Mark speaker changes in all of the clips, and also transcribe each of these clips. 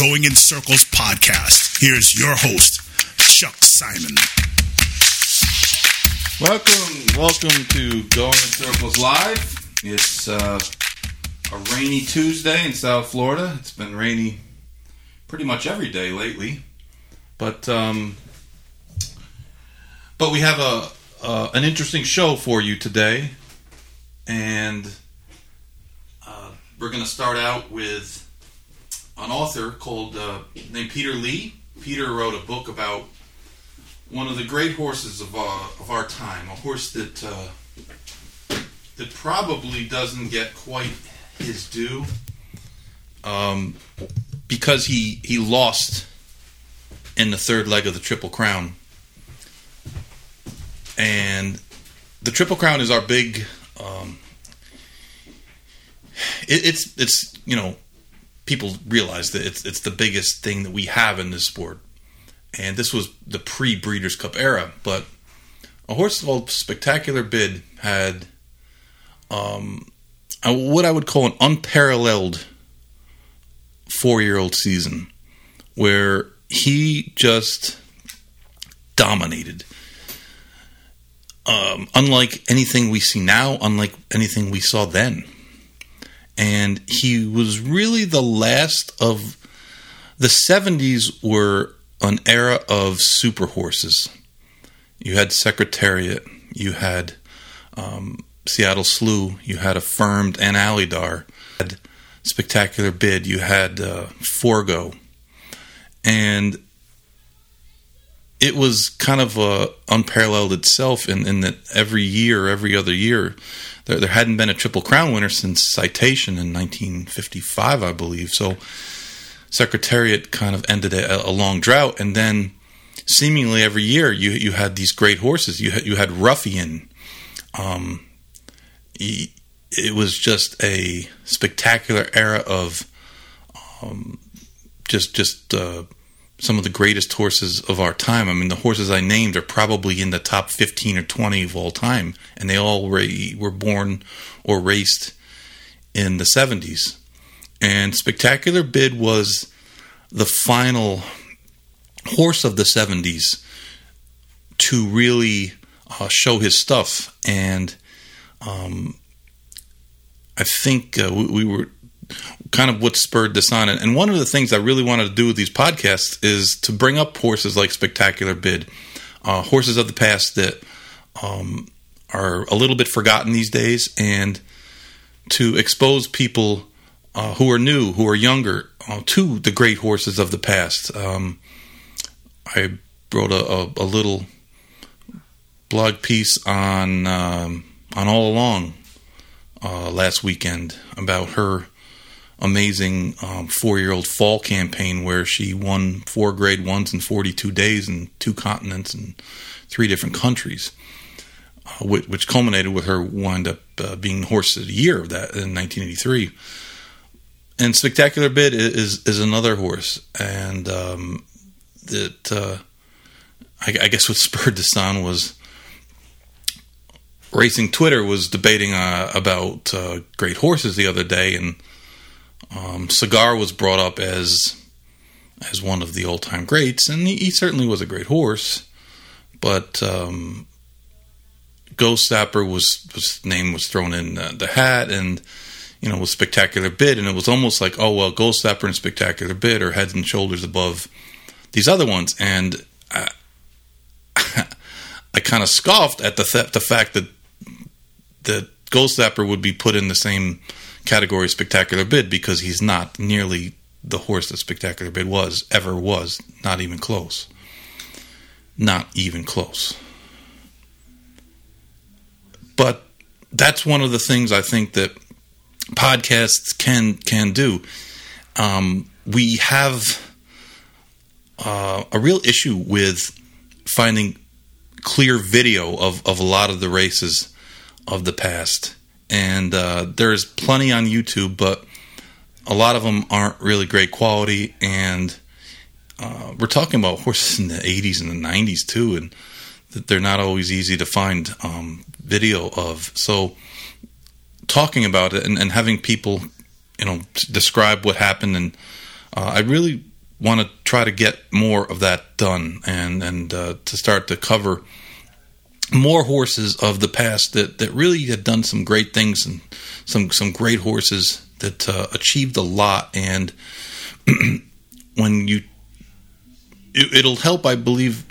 Speaker 1: Going in Circles podcast. Here's your host, Chuck Simon.
Speaker 2: Welcome, welcome to Going in Circles Live. It's uh, a rainy Tuesday in South Florida. It's been rainy pretty much every day lately, but um, but we have a uh, an interesting show for you today, and uh, we're going to start out with an author called uh, named Peter Lee. Peter wrote a book about one of the great horses of our, of our time, a horse that uh, that probably doesn't get quite his due, um, because he he lost in the third leg of the Triple Crown, and the Triple Crown is our big. Um, it, it's it's you know people realize that it's it's the biggest thing that we have in this sport, and this was the pre Breeders' Cup era. But a horse of all spectacular bid had um, what I would call an unparalleled four year old season, where he just dominated. Um, unlike anything we see now, unlike anything we saw then and he was really the last of the 70s were an era of super horses. You had Secretariat, you had um, Seattle Slew, you had Affirmed and Alydar, had Spectacular Bid, you had uh, Forego, and it was kind of uh, unparalleled itself in, in that every year, every other year, there, there hadn't been a Triple Crown winner since Citation in 1955, I believe. So Secretariat kind of ended a, a long drought, and then seemingly every year you you had these great horses. You had, you had Ruffian. Um, he, it was just a spectacular era of um, just just uh, some of the greatest horses of our time. I mean, the horses I named are probably in the top 15 or 20 of all time, and they all were born or raced in the 70s. And Spectacular Bid was the final horse of the 70s to really uh, show his stuff. And um, I think uh, we, we were kind of what spurred this on. And one of the things I really wanted to do with these podcasts is to bring up horses like Spectacular Bid, uh, horses of the past that um, are a little bit forgotten these days, and to expose people uh, who are new, who are younger, uh, to the great horses of the past. Um, I wrote a, a, a, little blog piece on um, on All Along uh, last weekend about her amazing um, four year old fall campaign where she won four grade ones in 42 days in two continents and three different countries, uh, which, which, culminated with her wind up uh, being horse of the year of that in 1983. And Spectacular Bid is is another horse, and um, that uh, I, I, guess what spurred this on was Racing Twitter was debating uh, about uh, great horses the other day, and um, Cigar was brought up as as one of the old time greats, and he, he, certainly was a great horse. But um, Ghost Zapper was name was thrown in the, the hat, and you know was spectacular bid, and it was almost like oh well, Ghost Zapper and spectacular bid are heads and shoulders above these other ones, and I, I kind of scoffed at the th- the fact that that Ghost Zapper would be put in the same category Spectacular Bid because he's not nearly the horse that Spectacular Bid was, ever was. Not even close. Not even close. But that's one of the things I think that podcasts can can do. Um, we have uh, a real issue with finding clear video of, of a lot of the races of the past and uh, there's plenty on YouTube, but a lot of them aren't really great quality. And uh, we're talking about horses in the 80s and the 90s too, and that they're not always easy to find um, video of. So talking about it and, and, having people, you know, describe what happened and uh, I really want to try to get more of that done and and uh, to start to cover more horses of the past that, that really had done some great things and some some great horses that uh, achieved a lot. And when you it, it'll help I believe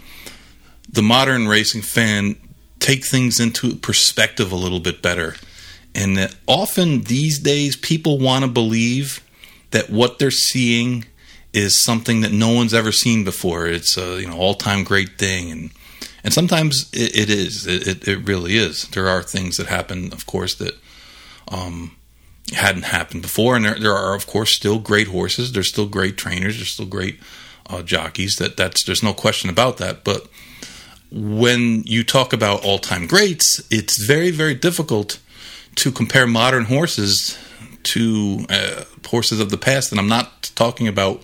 Speaker 2: the modern racing fan take things into perspective a little bit better. And that often these days people want to believe that what they're seeing is something that no one's ever seen before. It's a you know all time great thing, and and sometimes it, it is. It, it, it really is. There are things that happen, of course, that um, hadn't happened before, and there, there are of course still great horses. There's still great trainers. There's still great uh, jockeys. That that's there's no question about that. But when you talk about all time greats, it's very very difficult to compare modern horses to uh, horses of the past, and I'm not talking about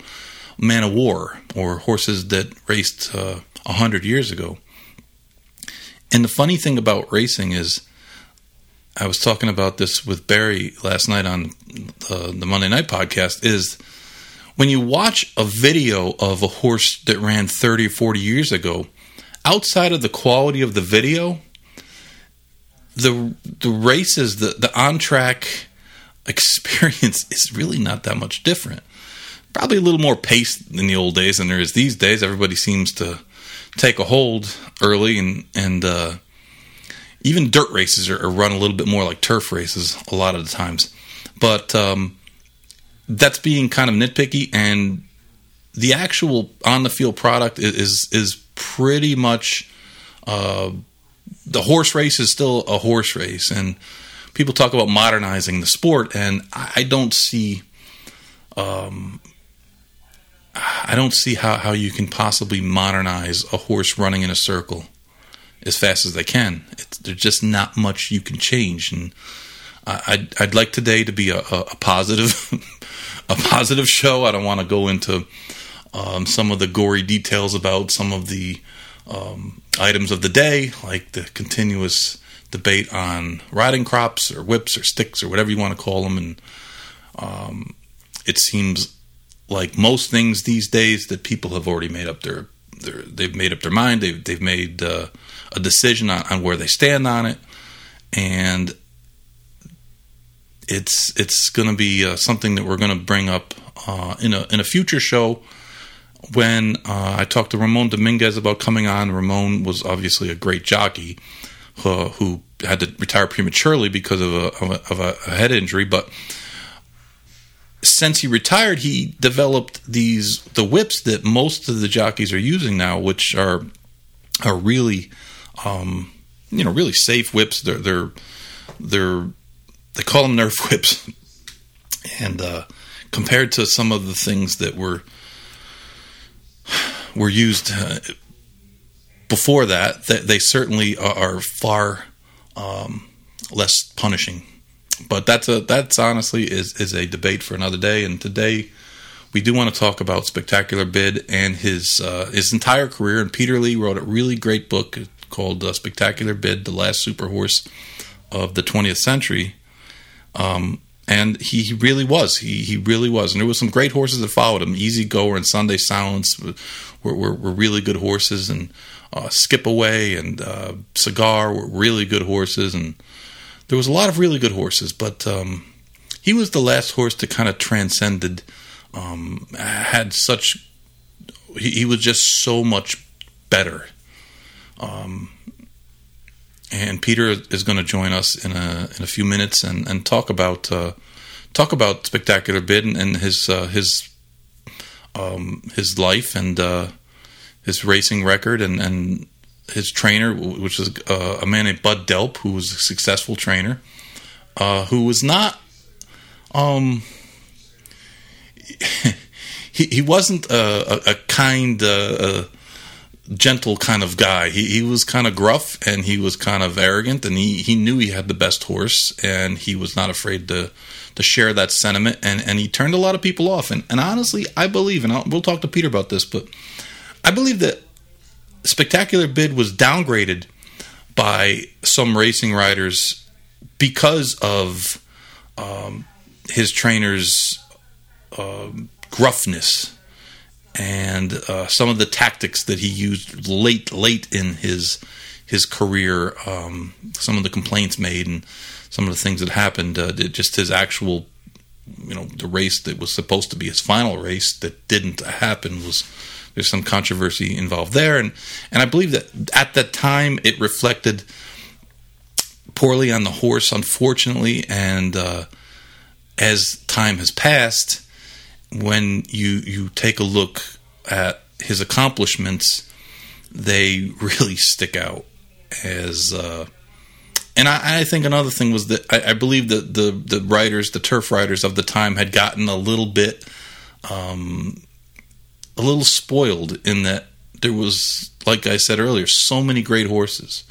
Speaker 2: man of war or horses that raced uh, hundred years ago. And the funny thing about racing is, I was talking about this with Barry last night on uh, the Monday Night podcast. Is when you watch a video of a horse that ran 30 or 40 years ago, outside of the quality of the video, the the races, the the on track experience is really not that much different. Probably a little more pace in the old days than there is these days. Everybody seems to take a hold early, and and uh, even dirt races are, are, run a little bit more like turf races a lot of the times. But um, that's being kind of nitpicky, and the actual on the field product is is, pretty much uh, the horse race is still a horse race, and people talk about modernizing the sport, and I don't see, um, I don't see how, how you can possibly modernize a horse running in a circle as fast as they can. It's, there's just not much you can change, and I'd, I'd like today to be a, a, a positive, a positive show. I don't want to go into um, some of the gory details about some of the um, items of the day, like the continuous debate on riding crops or whips or sticks or whatever you want to call them. And um, it seems like most things these days that people have already made up their, their they've made up their mind. They've they've made uh, a decision on, on where they stand on it, and it's it's going to be uh, something that we're going to bring up uh, in a in a future show when uh, I talked to Ramon Dominguez about coming on. Ramon was obviously a great jockey, uh, who had to retire prematurely because of a, of a, of a head injury. But since he retired, he developed these the whips that most of the jockeys are using now, which are are really, um, you know, really safe whips. They're they're they're they call them Nerf whips, and uh, compared to some of the things that were were used uh, before that, they certainly are far um, less punishing. But that's a that's honestly is is a debate for another day. And today we do want to talk about Spectacular Bid and his uh, his entire career. And Peter Lee wrote a really great book called uh, Spectacular Bid: The Last Super Horse of the 20th Century. Um, and he, he really was. He he really was. And there was some great horses that followed him. Easy Goer and Sunday Silence were, were, were really good horses. And uh, Skip Away and uh, Cigar were really good horses, and there was a lot of really good horses. But um, he was the last horse to kind of transcended. Um, had such he, he, was just so much better. Um, and Peter is going to join us in a in a few minutes and, and talk about uh, talk about spectacular bid and, and his uh, his um, his life and uh, his racing record and, and his trainer, which is uh, a man named Bud Delp, who was a successful trainer, uh, who was not. Um, he he wasn't a, a, a kind, uh, gentle kind of guy. He he was kind of gruff and he was kind of arrogant, and he he knew he had the best horse, and he was not afraid to to share that sentiment, and and he turned a lot of people off. And and honestly, I believe, and I'll, we'll talk to Peter about this, but I believe that Spectacular Bid was downgraded by some racing writers because of um, his trainer's uh, gruffness and uh, some of the tactics that he used late late in his his career, um, some of the complaints made and some of the things that happened, uh, just his actual, you know, the race that was supposed to be his final race that didn't happen was there's some controversy involved there, and and I believe that at that time it reflected poorly on the horse, unfortunately, and uh, as time has passed, when you you take a look at his accomplishments, they really stick out as. Uh, and I, I, think another thing was that I, I, believe that the the writers, the turf writers of the time, had gotten a little bit um, a little spoiled in that there was, like I said earlier, so many great horses,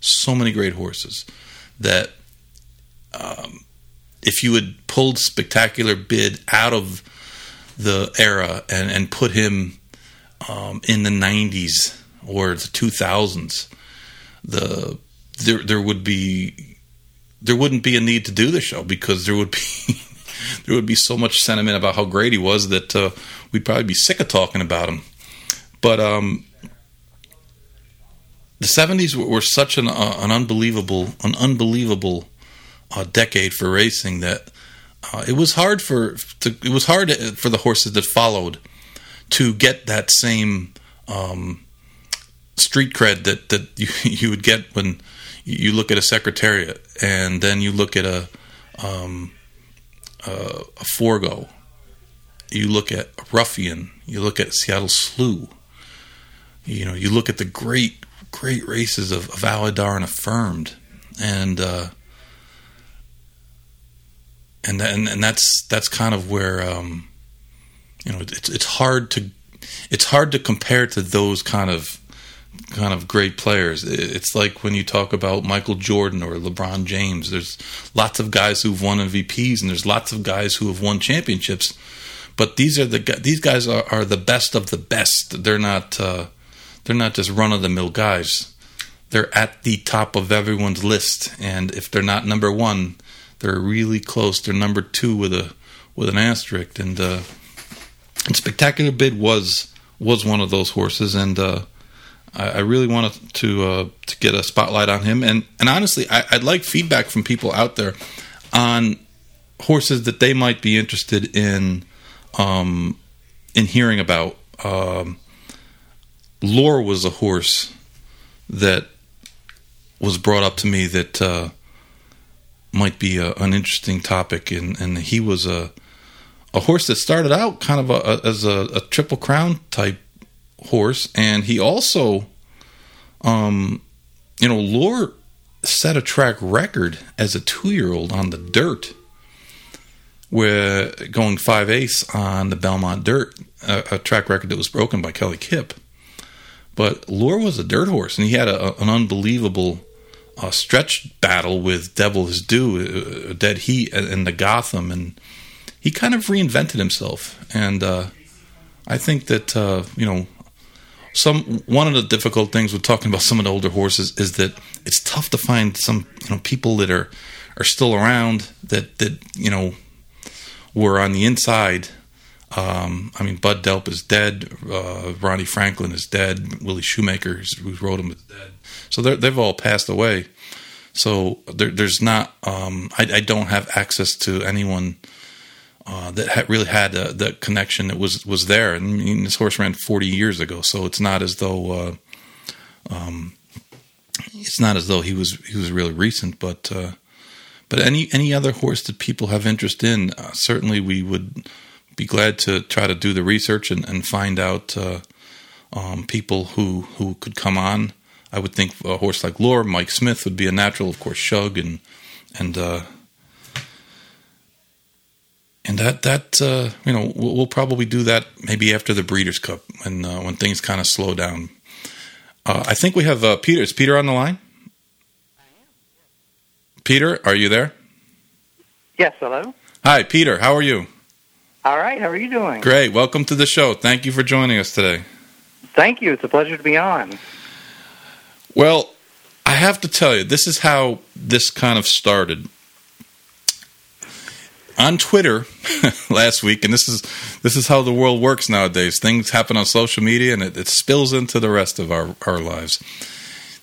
Speaker 2: so many great horses that um, if you had pulled Spectacular Bid out of the era and, and put him um, in the 90s or the 2000s, the there there would be there wouldn't be a need to do the show because there would be there would be so much sentiment about how great he was that uh, we'd probably be sick of talking about him. But um, the '70s were, such an, uh, an unbelievable, an unbelievable uh, decade for racing that uh, it was hard for to, it was hard for the horses that followed to get that same um, street cred that that you, you would get when you look at a secretariat and then you look at a um, uh, a Forego, you look at a Ruffian, you look at Seattle Slew, you know, you look at the great, great races of, of Alydar and Affirmed, and uh, and and and that's that's kind of where um, you know it's it's hard to it's hard to compare to those kind of kind of great players. It's like when you talk about Michael Jordan or LeBron James. There's lots of guys who've won MVPs, and there's lots of guys who have won championships. But these are the these guys are, are the best of the best. They're not uh, they're not just run of the mill guys. They're at the top of everyone's list, and if they're not number one, they're really close. They're number two with a with an asterisk. And, uh, and Spectacular Bid was was one of those horses, and uh, I, I really wanted to uh, to get a spotlight on him, and and honestly, I, would like feedback from people out there on horses that they might be interested in um, in hearing about. Um, Lure was a horse that was brought up to me that uh, might be a, an interesting topic, and, and he was a a horse that started out kind of a, a, as a, a triple crown type horse, and he also, um, you know, Lure set a track record as a two year old on the dirt, where going five ace on the Belmont dirt, a, a, track record that was broken by Kelly Kip. But Lure was a dirt horse, and he had a, an unbelievable uh, stretch battle with Devil His Due, uh, Dead Heat, and the Gotham, and he kind of reinvented himself. And uh, I think that uh, you know some one of the difficult things with talking about some of the older horses is that it's tough to find some you know people that are are still around that that you know were on the inside. Um, I mean, Bud Delp is dead. Uh, Ronnie Franklin is dead. Willie Shoemaker, who rode him, is dead. So they've all passed away. So there, there's not. Um, I, I, don't have access to anyone uh, that ha- really had uh, the connection that was was there. And I mean, this horse ran 40 years ago, so it's not as though uh, um, it's not as though he was he was really recent. But uh, but any any other horse that people have interest in, uh, certainly we would be glad to try to do the research and, and find out um, people who who could come on. I would think a horse like Lure, Mike Smith would be a natural, of course, Shug and and and that that uh, you know we'll, we'll, probably do that maybe after the Breeders' Cup when uh, when things kind of slow down. Uh, I think we have uh, Peter. Is Peter on the line? Peter, are you there?
Speaker 3: Yes. Hello.
Speaker 2: Hi, Peter. How are you?
Speaker 3: All right. How are you doing?
Speaker 2: Great. Welcome to the show. Thank you for joining us today.
Speaker 3: Thank you. It's a pleasure to be on.
Speaker 2: Well, I have to tell you, this is how this kind of started on Twitter last week, and this is this is how the world works nowadays. Things happen on social media, and it, it spills into the rest of our our lives.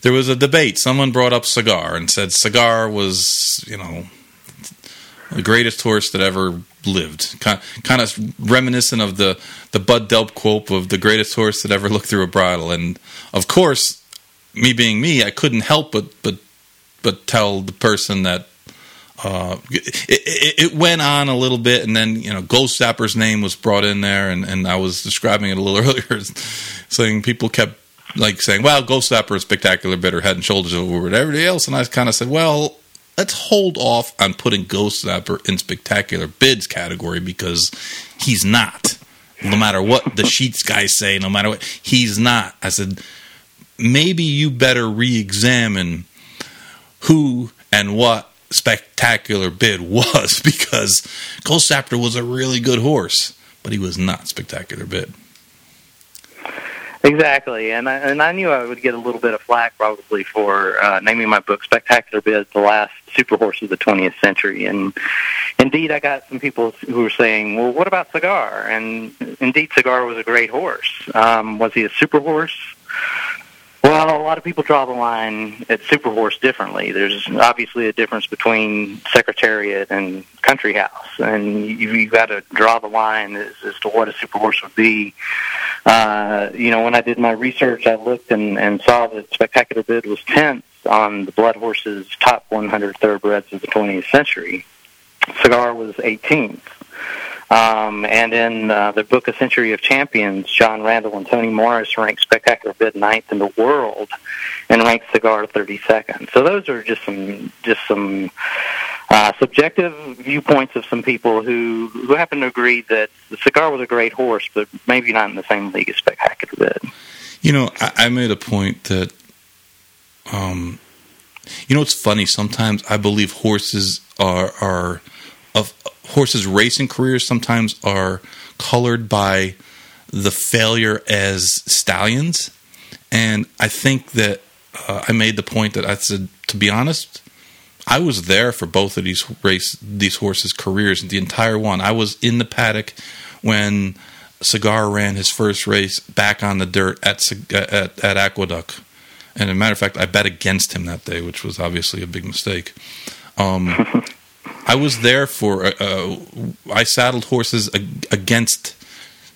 Speaker 2: There was a debate. Someone brought up Cigar and said Cigar was, you know, the greatest horse that ever lived. Kind, kind of reminiscent of the the Bud Delp quote of the greatest horse that ever looked through a bridle. And of course, me being me, I couldn't help but but but tell the person that uh, it, it, went on a little bit, and then you know Ghost Zapper's name was brought in there, and, and I was describing it a little earlier, saying people kept like saying, "Well, Ghost Zapper is spectacular, better head and shoulders over everybody else," and I kind of said, "Well." Let's hold off on putting Ghost Zapper in spectacular bids category because he's not. No matter what the sheets guys say, no matter what, he's not. I said, maybe you better re examine who and what spectacular bid was because Zapper was a really good horse, but he was not spectacular bid.
Speaker 3: Exactly, and I, and I knew I would get a little bit of flack probably for uh, naming my book "Spectacular Bid: The Last Super Horse of the 20th Century." And indeed, I got some people who were saying, "Well, what about Cigar?" And indeed, Cigar was a great horse. Um, was he a super horse? Well, a lot of people draw the line at Super Horse differently. There's obviously a difference between Secretariat and Country House, and you, you've got to draw the line as, as to what a Super Horse would be. Uh, you know, when I did my research, I looked and, and saw that Spectacular Bid was 10th on the Blood Horse's top 100 thoroughbreds of the 20th century. Cigar was 18th. Um, and in uh, the book, A Century of Champions, John Randall and Tony Morris ranked Spectacular Bid ninth in the world, and ranked Cigar 32nd. So those are just some just some uh, subjective viewpoints of some people who who happen to agree that the Cigar was a great horse, but maybe not in the same league as Spectacular Bid.
Speaker 2: You know, I, I made a point that, um, you know, it's funny. Sometimes I believe horses are are of horses' racing careers sometimes are colored by the failure as stallions. And I think that uh, I made the point that I said, to be honest, I was there for both of these race these horses' careers, the entire one. I was in the paddock when Cigar ran his first race back on the dirt at at, at Aqueduct. And as a matter of fact, I bet against him that day, which was obviously a big mistake. Um, I was there for. Uh, uh, I saddled horses against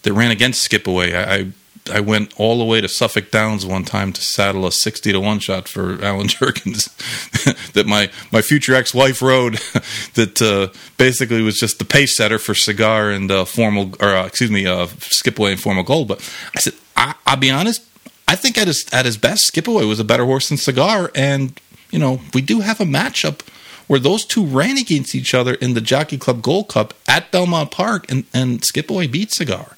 Speaker 2: that ran against Skipaway. I, I, went all the way to Suffolk Downs one time to saddle a sixty to one shot for Alan Jerkins that my my future ex wife rode. that uh, basically was just the pace setter for Cigar and uh, formal or uh, excuse me uh, Skipaway and Formal Gold. But I said I, I'll be honest. I think at his at his best, Skipaway was a better horse than Cigar, and you know we do have a matchup where those two ran against each other in the Jockey Club Gold Cup at Belmont Park, and, and Skipaway beat Cigar.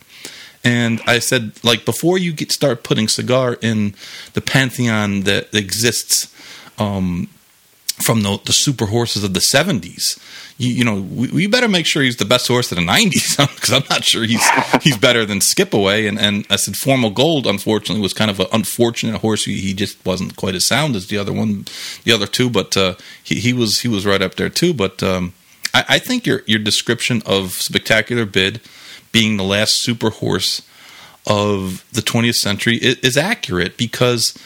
Speaker 2: And I said, like, before you get start putting Cigar in the pantheon that exists um, from the, the super horses of the 70s, you, you know, we, we, better make sure he's the best horse of the '90s because I'm not sure he's he's better than Skipaway. And and I said Formal Gold, unfortunately, was kind of an unfortunate horse. He, he just wasn't quite as sound as the other one, the other two. But uh, he, he was he was right up there too. But um, I, I think your your description of Spectacular Bid being the last super horse of the 20th century is, is accurate because.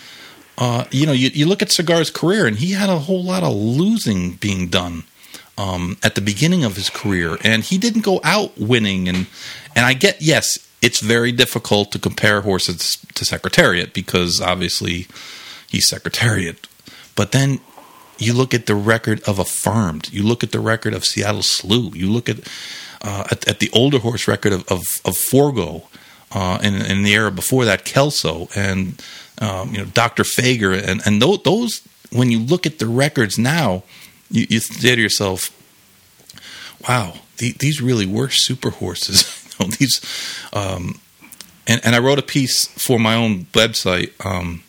Speaker 2: Uh, you know, you, you look at Cigar's career, and he had a whole lot of losing being done um, at the beginning of his career, and he didn't go out winning. And and I get yes, it's very difficult to compare horses to Secretariat because obviously he's Secretariat, but then you look at the record of Affirmed, you look at the record of Seattle Slew, you look at uh, at, at, the older horse record of of, of Forego. Uh, in, in the era before that, Kelso and um, you know Dr. Fager, and and those when you look at the records now, you, you say to yourself, wow, the, these really were super horses. these, um, and, and I wrote a piece for my own website um,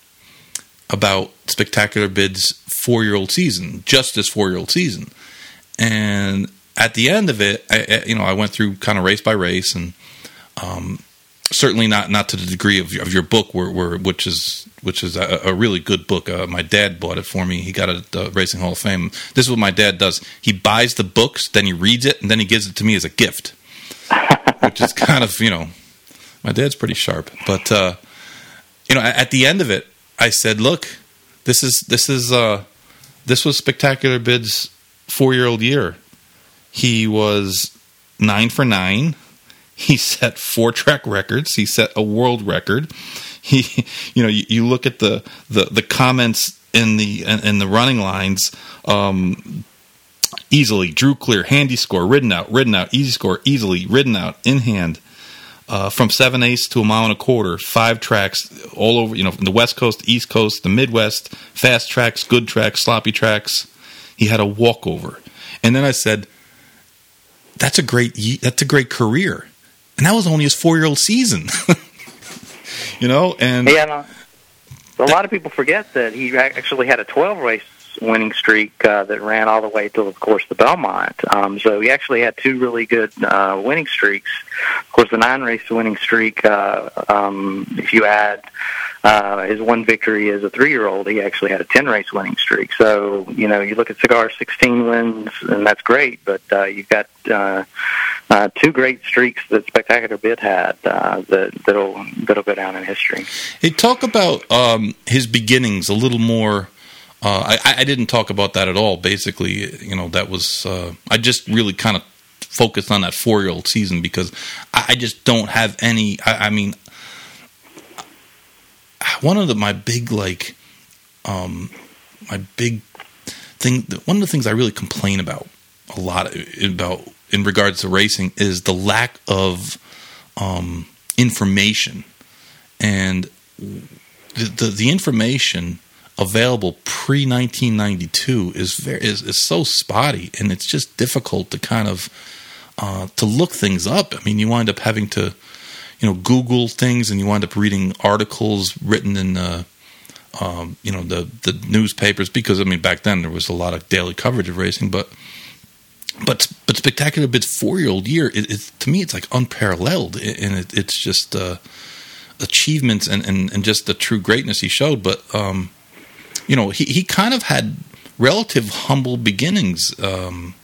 Speaker 2: about Spectacular Bid's four year old season, just this four year old season. And at the end of it, I, you know, I went through kind of race by race, and um, certainly not not to the degree of, of your book, where, where which is which is a, a really good book. Uh, my dad bought it for me. He got it at the Racing Hall of Fame. This is what my dad does. He buys the books, then he reads it, and then he gives it to me as a gift, which is kind of you know, my dad's pretty sharp. But uh, you know, at, at the end of it, I said, "Look, this is this is uh, this was spectacular bid's four year old year. He was nine for nine." He set four track records. He set a world record. He, you know, you, you look at the, the, the comments in the in the running lines. Um, easily, drew clear, handy score, ridden out, ridden out, easy score, easily, ridden out, in hand. Uh, from seven eighths to a mile and a quarter, five tracks all over, you know, from the West Coast, East Coast, the Midwest, fast tracks, good tracks, sloppy tracks. He had a walkover, and then I said, "That's a great, that's a great career." And that was only his four year old season. you know, and
Speaker 3: yeah, no, a lot of people forget that he actually had a twelve race winning streak uh, that ran all the way to, of course, the Belmont. Um, so he actually had two really good uh, winning streaks. Of course, the nine race winning streak. Uh, um, if you add uh, his one victory as a three-year-old, he actually had a ten-race winning streak. So you know, you look at Cigar, sixteen wins, and that's great. But uh, you've got uh, uh, two great streaks that Spectacular Bid had uh, that that'll that'll go down in history.
Speaker 2: Hey, talk about um, his beginnings a little more. Uh, I, I didn't talk about that at all. Basically, you know, that was uh, I just really kind of focused on that four-year-old season because I, I just don't have any. I, I mean, one of the my big like um my big thing one of the things I really complain about a lot about in regards to racing is the lack of um, information and the, the, the information available pre 1992 is very is, is so spotty and it's just difficult to kind of uh, to look things up. I mean, you wind up having to you know Google things, and you wind up reading articles written in uh, um, you know the the newspapers because I mean back then there was a lot of daily coverage of racing, but but but Spectacular Bid's four year old year, it, it, to me it's like unparalleled, and it, it's just uh, achievements and, and and just the true greatness he showed. But um, you know he he kind of had relative humble beginnings. Um,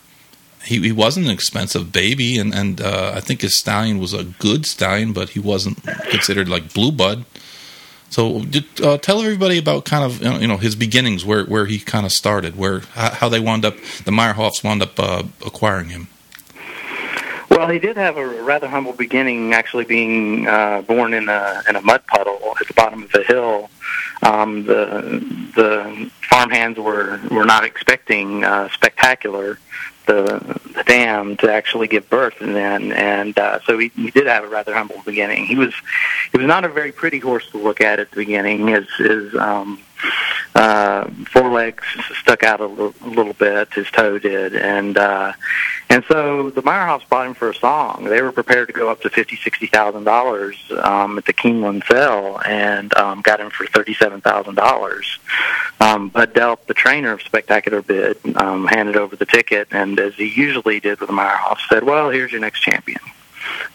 Speaker 2: he, he wasn't an expensive baby, and and uh, I think his stallion was a good stallion, but he wasn't considered like blue blood. So, uh, tell everybody about kind of you know his beginnings, where where he kind of started, where how they wound up, the Meyerhoffs wound up uh, acquiring him.
Speaker 3: Well, he did have a rather humble beginning, actually being uh, born in a in a mud puddle at the bottom of a hill. Um, the the farmhands were were not expecting uh, spectacular the, the dam to actually give birth, and then and uh, so he, he did have a rather humble beginning. He was he was not a very pretty horse to look at at the beginning. His his um, uh, forelegs stuck out a little, a little bit. His toe did, and uh, and so the Meyerhoffs bought him for a song. They were prepared to go up to fifty, sixty thousand dollars um, at the Keeneland sale, and um, got him for thirty-seven thousand dollars. Um, Bud Delp, the trainer of Spectacular Bid, um, handed over the ticket, and as he usually did with the Meyerhoffs, said, "Well, here's your next champion."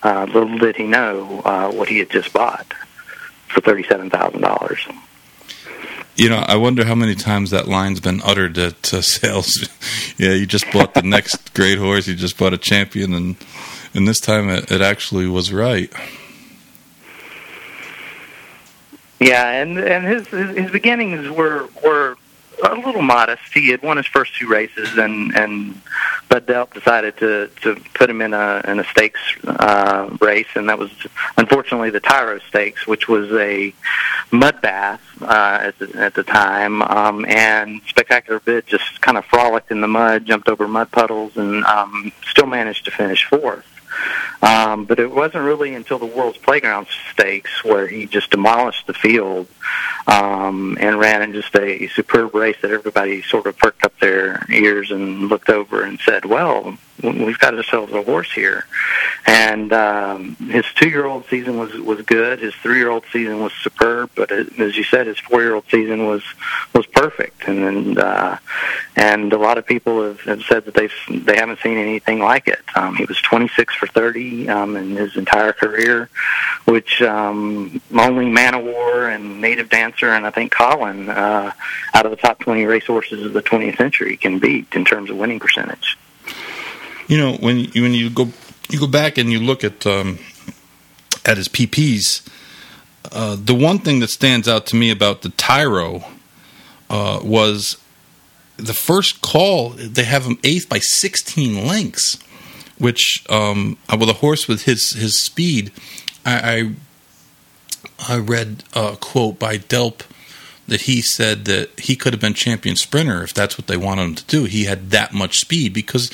Speaker 3: Uh, little did he know uh, what he had just bought for thirty-seven thousand dollars.
Speaker 2: You know, I wonder how many times that line's been uttered at uh, sales. yeah, you just bought the next great horse. You just bought a champion, and and this time it, it actually was right.
Speaker 3: Yeah, and and his his, his beginnings were were a little modest. He had won his first two races, and and Bud Delp decided to to put him in a in a stakes uh, race, and that was unfortunately the Tyro Stakes, which was a mud bath uh, at the at the time. Um, and Spectacular Bid just kind of frolicked in the mud, jumped over mud puddles, and um, still managed to finish fourth. Um, but it wasn't really until the World's Playground Stakes where he just demolished the field um, and ran in just a superb race that everybody sort of perked up their ears and looked over and said, "Well, we've got ourselves a horse here. And um, his two-year-old season was was good. His three-year-old season was superb. But it, as you said, his four-year-old season was was perfect. And and, uh, and a lot of people have, have said that they've they haven't seen anything like it. Um, he was 26 for 30 um, in his entire career, which um, only Man of War and Native Dancer and I think Colin uh, out of the top 20 racehorses of the 20th century can beat in terms of winning percentage.
Speaker 2: You know, when you, when you go you go back and you look at um, at his PPs, uh, the one thing that stands out to me about the Tyro uh, was the first call. They have him eighth by 16 lengths, which um, uh, with a horse with his his speed, I I, I read a quote by Delp that he said that he could have been champion sprinter if that's what they wanted him to do. He had that much speed because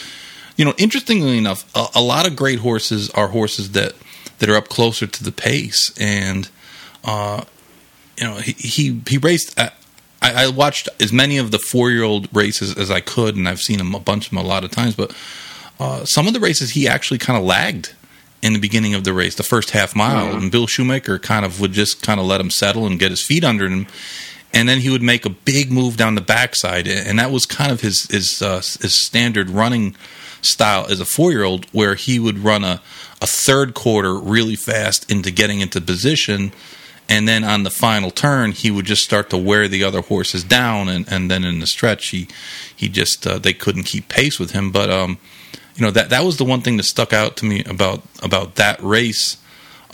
Speaker 2: you know, interestingly enough, a, a, lot of great horses are horses that that are up closer to the pace, and uh, you know, he he, he raced. I, I watched as many of the four year old races as I could, and I've seen him a bunch of them a lot of times. But uh, some of the races he actually kind of lagged in the beginning of the race, the first half mile, mm-hmm. and Bill Shoemaker kind of would just kind of let him settle and get his feet under him, and then he would make a big move down the backside, and that was kind of his his uh, his standard running style as a four year old, where he would run a, a third quarter really fast into getting into position. And then on the final turn, he would just start to wear the other horses down, and, and then in the stretch, he he just uh, they couldn't keep pace with him. But um, you know that that was the one thing that stuck out to me about about that race.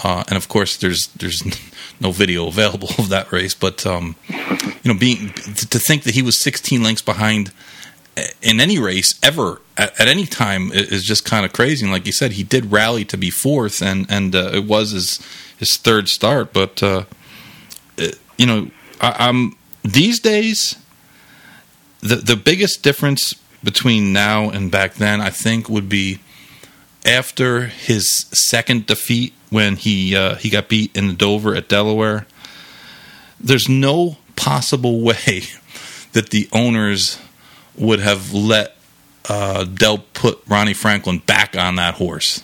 Speaker 2: Uh, and of course, there's there's no video available of that race, but um, you know, being to think that he was 16 lengths behind in any race ever at, at any time is just kind of crazy. And like you said, he did rally to be fourth, and and uh, it was his his third start. But uh, it, you know, I, am these days the the biggest difference between now and back then, I think, would be after his second defeat when he uh, he got beat in the Dover at Delaware. There's no possible way that the owners would have let uh, Delp put Ronnie Franklin back on that horse.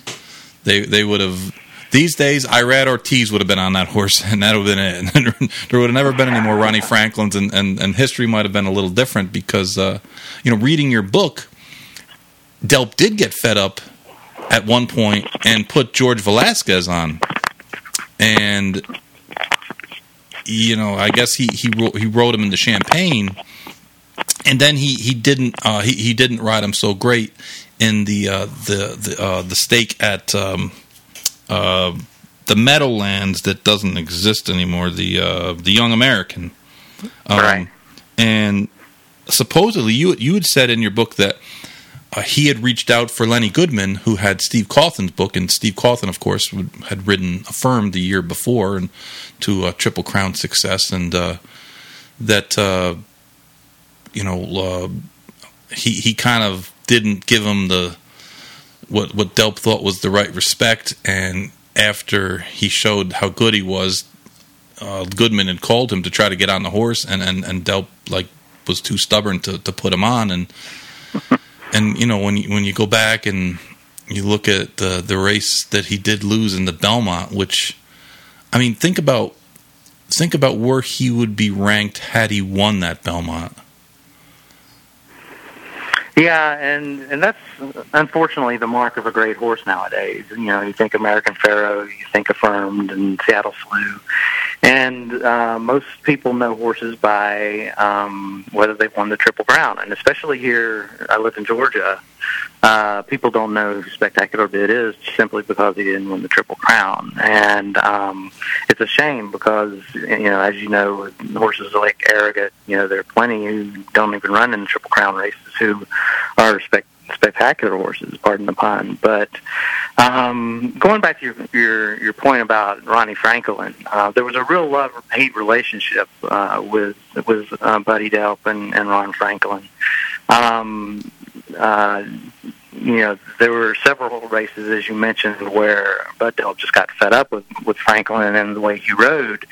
Speaker 2: They they would have. These days, Irad Ortiz would have been on that horse, and that would have been it. there would have never been any more Ronnie Franklins, and, and, and history might have been a little different because, uh, you know, reading your book, Delp did get fed up at one point and put George Velasquez on, and you know, I guess he he rode, he rode him into Champagne and then he he didn't uh, he he didn't ride him so great in the uh, the the uh, the stake at um, uh, the Meadowlands that doesn't exist anymore. The uh, the Young American,
Speaker 3: um, right?
Speaker 2: And supposedly you you had said in your book that. Uh, he had reached out for Lenny Goodman, who had Steve Cauthen's book, and Steve Cauthen, of course, would, had ridden Affirmed the year before and to a Triple Crown success, and that you know, uh, he he kind of didn't give him the what what Delp thought was the right respect, and after he showed how good he was, uh, Goodman had called him to try to get on the horse, and and and Delp like was too stubborn to to put him on, and and you know when you when you go back and you look at the the race that he did lose in the Belmont, which I mean, think about think about where he would be ranked had he won that Belmont.
Speaker 3: Yeah, and and that's unfortunately the mark of a great horse nowadays. You know, you think American Pharoah, you think Affirmed, and Seattle Slew, and uh, most people know horses by um, whether they've won the Triple Crown, and especially here, I live in Georgia. Uh, people don't know who Spectacular Bid is simply because he didn't win the Triple Crown, and um, it's a shame because you know, as you know, horses like Arrogate, you know, there are plenty who don't even run in the Triple Crown races who are spec- spectacular horses. Pardon the pun, but um, going back to your, your your point about Ronnie Franklin, uh, there was a real love hate relationship uh, with with uh, Buddy Delp and, and Ron Franklin. Um, uh, you know, there were several races, as you mentioned, where Bud Delp just got fed up with with Franklin and the way he rode,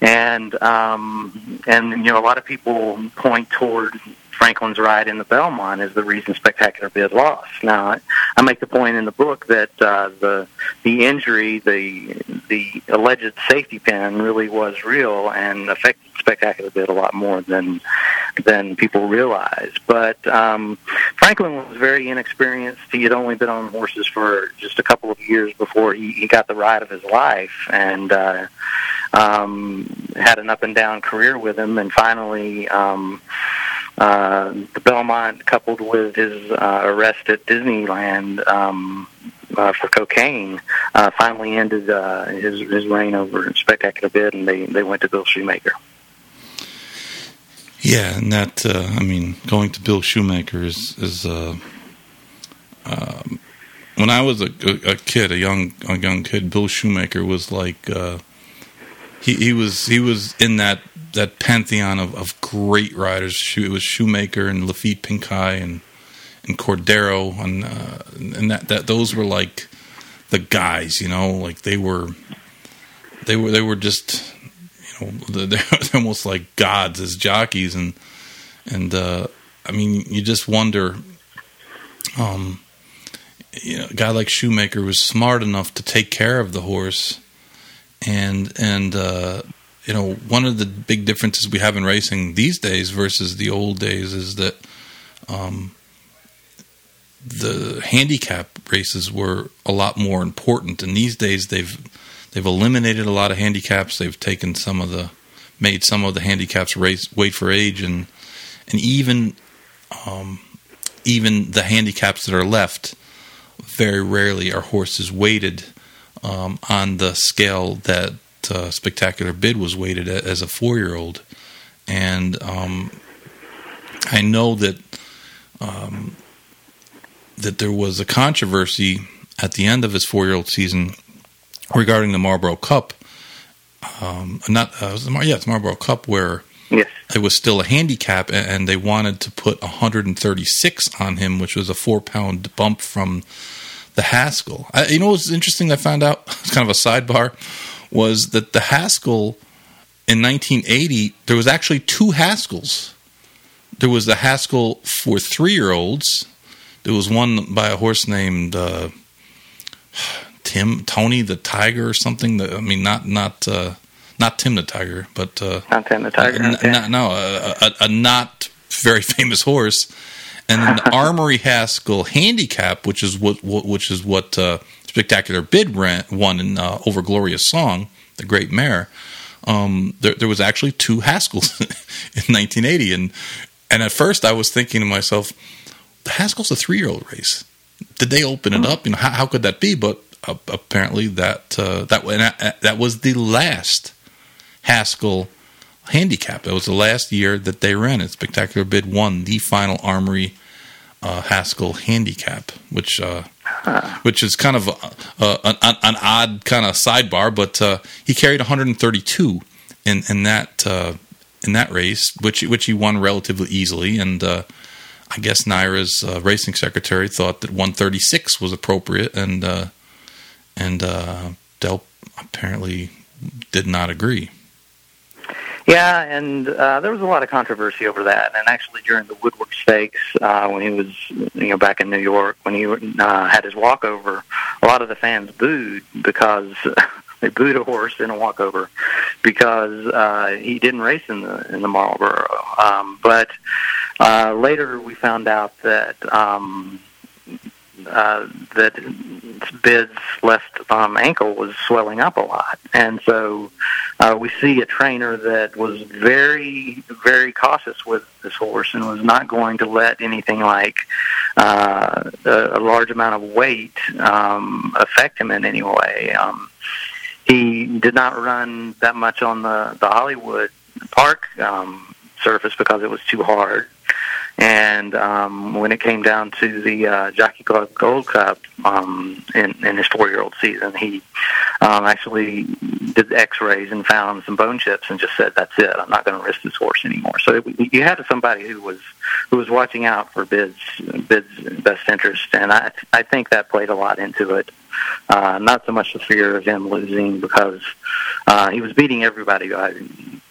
Speaker 3: and um, and you know a lot of people point toward Franklin's ride in the Belmont is the reason Spectacular Bid lost. Now, I, make the point in the book that uh, the the injury, the the alleged safety pin, really was real and affected Spectacular Bid a lot more than than people realize. But um, Franklin was very inexperienced. He had only been on horses for just a couple of years before he, he got the ride of his life, and uh, um, had an up and down career with him. And finally. Um, uh, the Belmont, coupled with his uh, arrest at Disneyland um, uh, for cocaine, uh, finally ended uh, his his reign over Spectacular Bid, and they they went to Bill Shoemaker.
Speaker 2: Yeah, and that uh, I mean, going to Bill Shoemaker is is uh, um, when I was a, a, a, kid, a young a young kid, Bill Shoemaker was like uh, he he was he was in that that pantheon of, of great riders. It was Shoemaker and Laffit Pincay and and Cordero and uh, and that that those were like the guys, you know, like they were they were they were just you know they're almost like gods as jockeys and and uh, I mean you just wonder um you know a guy like Shoemaker was smart enough to take care of the horse and and uh, you know, one of the big differences we have in racing these days versus the old days is that um, the handicap races were a lot more important, and these days they've they've eliminated a lot of handicaps. They've taken some of the made some of the handicaps race weight for age, and and even um, even the handicaps that are left very rarely are horses weighted um, on the scale that uh, Spectacular Bid was weighted as a four year old. And um, I know that um, that there was a controversy at the end of his four year old season regarding the Marlboro Cup. Um, not uh, yeah, it's Marlboro Cup where
Speaker 3: yes.
Speaker 2: it was still a handicap, and they wanted to put 136 on him, which was a four pound bump from the Haskell. I, you know what's interesting? I found out it's kind of a sidebar was that the Haskell in 1980 there was actually two Haskells. There was the Haskell for three year olds. There was one by a horse named uh, Tim Tony the Tiger or something. That, I mean, not not uh, not Tim the Tiger, but uh,
Speaker 3: not Tim the Tiger.
Speaker 2: N-
Speaker 3: okay.
Speaker 2: n- no, a, a, a not very famous horse and then the Amory Haskell handicap, which is what, what which is what uh, Spectacular Bid ran, won in uh, Over Glorious Song, the Great Mare. Um, there, there, was actually two Haskells in 1980, and and at first I was thinking to myself, the Haskell's a three year old race. Did they open it up? You know, how, how could that be? But uh, apparently that uh, that that was the last Haskell handicap. It was the last year that they ran it. Spectacular Bid won the final Amory uh, Haskell handicap, which uh, which is kind of a, an, an, odd kind of sidebar. But uh, he carried 132 in in that uh, in that race, which which he won relatively easily. And uh, I guess NYRA's uh, racing secretary thought that 136 was appropriate, and and Del apparently did not agree.
Speaker 3: Yeah, and uh, there was a lot of controversy over that. And actually, during the Woodward Stakes, uh, when he was, you know, back in New York, when he uh, had his walkover, a lot of the fans booed because they booed a horse in a walkover because uh, he didn't race in the in the Marlboro. Um, but uh, later, we found out that. Um, uh, that Bid's left um, ankle was swelling up a lot, and so uh, we see a trainer that was very, very cautious with this horse and was not going to let anything like uh, a, a large amount of weight um, affect him in any way. Um, he did not run that much on the the Hollywood Park um, surface because it was too hard. And um, when it came down to the uh, Jockey Club Gold Cup um, in, in his four-year-old season, he um, actually did X-rays and found some bone chips and just said, "That's it. I'm not going to risk this horse anymore." So it, you had somebody who was who was watching out for Bid's Bid's best interest, and I I think that played a lot into it. Uh, not so much the fear of him losing because uh, he was beating everybody by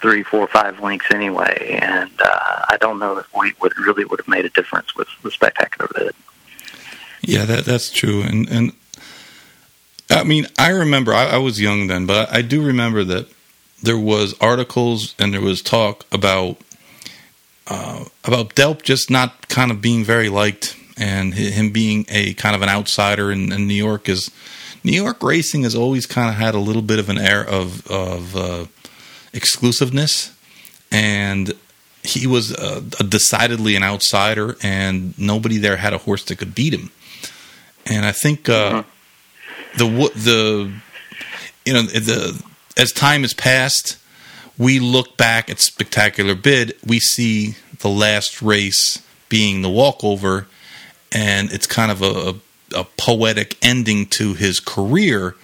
Speaker 3: three, four, five lengths anyway, and uh, I don't know if we would really would have made a difference with the spectacular bid.
Speaker 2: Yeah, that that's true, and and I mean I remember I, I was young then, but I do remember that there was articles and there was talk about uh, about Delp just not kind of being very liked and him being a kind of an outsider in, in New York is New York racing has always kind of had a little bit of an air of of uh, exclusiveness, and he was uh, decidedly an outsider, and nobody there had a horse that could beat him. And I think uh, mm-hmm. the the you know the as time has passed, we look back at spectacular bid, we see the last race being the walkover and it's kind of a, a poetic ending to his career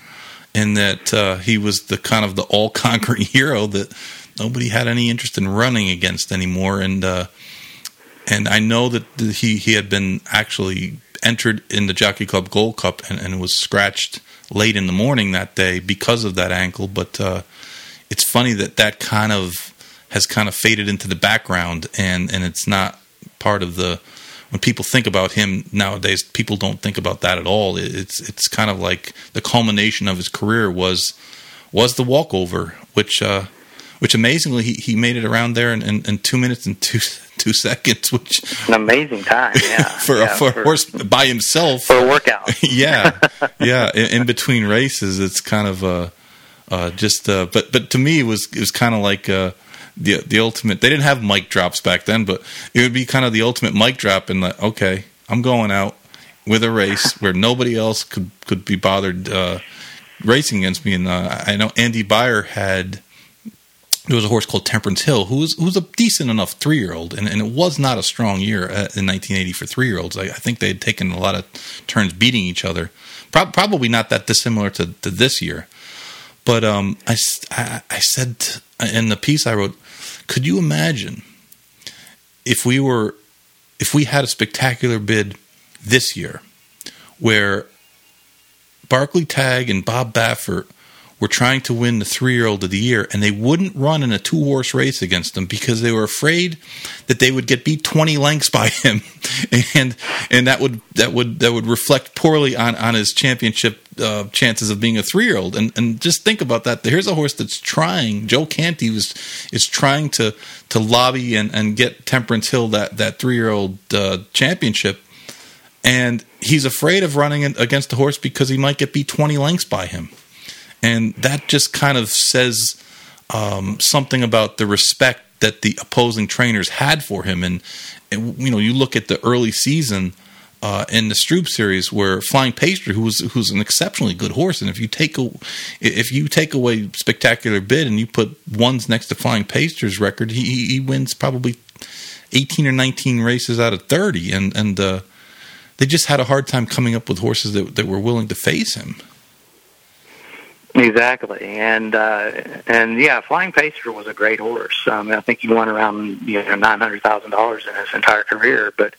Speaker 2: in that uh, he was the kind of the all conquering hero that nobody had any interest in running against anymore. And uh, and I know that he he had been actually entered in the Jockey Club Gold Cup and, and was scratched late in the morning that day because of that ankle. But uh, it's funny that that kind of has kind of faded into the background and and it's not part of the when people think about him nowadays, people don't think about that at all. It's it's kind of like the culmination of his career was was the walkover, which uh, which amazingly he, he made it around there in, in, in, two minutes and two two seconds, which
Speaker 3: an amazing time, yeah,
Speaker 2: for
Speaker 3: yeah,
Speaker 2: for, for a horse by himself
Speaker 3: for a workout.
Speaker 2: yeah, yeah. In, in, between races, it's kind of uh, uh, just uh, but but to me it was it was kind of like. Uh, the the ultimate. They didn't have mic drops back then, but it would be kind of the ultimate mic drop. And like, okay, I'm going out with a race where nobody else could could be bothered uh, racing against me. And uh, I know Andy Beyer had there was a horse called Temperance Hill who was who was a decent enough three year old, and, and it was not a strong year uh, in 1980 for three year olds. I, I, think they had taken a lot of turns beating each other. Pro- probably not that dissimilar to, to this year. But um, I, I, I said in the piece I wrote, could you imagine if we were if we had a spectacular bid this year where Barclay Tagg and Bob Baffert were trying to win the three year old of the year, and they wouldn't run in a two horse race against him because they were afraid that they would get beat twenty lengths by him, and and that would that would that would reflect poorly on on his championship uh, chances of being a three year old. And and just think about that. Here's a horse that's trying. Joe Cantey was is trying to to lobby and and get Temperance Hill that that three year old uh, championship. And he's afraid of running against the horse because he might get beat 20 lengths by him and that just kind of says um, something about the respect that the opposing trainers had for him. And, and you know, you look at the early season uh, in the Strub series where Flying Paster, who was who's an exceptionally good horse, and if you take a, if you take away Spectacular Bid and you put ones next to Flying Paster's record, he he wins probably eighteen or nineteen races out of thirty, and and uh, they just had a hard time coming up with horses that that were willing to face him.
Speaker 3: Exactly, and uh, and yeah, Flying Paster was a great horse. Um, I think he won around you know nine hundred thousand dollars in his entire career, but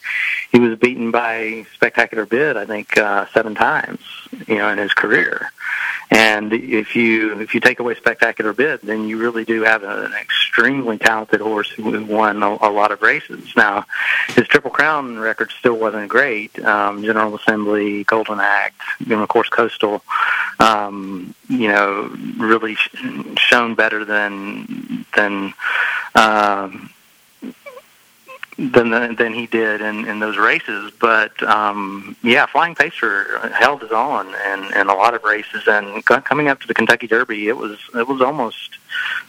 Speaker 3: he was beaten by Spectacular Bid, I think, uh, seven times, you know, in his career. And if you if you take away Spectacular Bid, then you really do have an extremely talented horse who won a, a lot of races. Now, his Triple Crown record still wasn't great. Um, General Assembly, Golden Act, and of course Coastal. Um, you know, really sh- shown better than than. Um, than than he did in, in those races. But um, yeah, Flying Paster held his own in, in a lot of races, and coming up to the Kentucky Derby, it was it was almost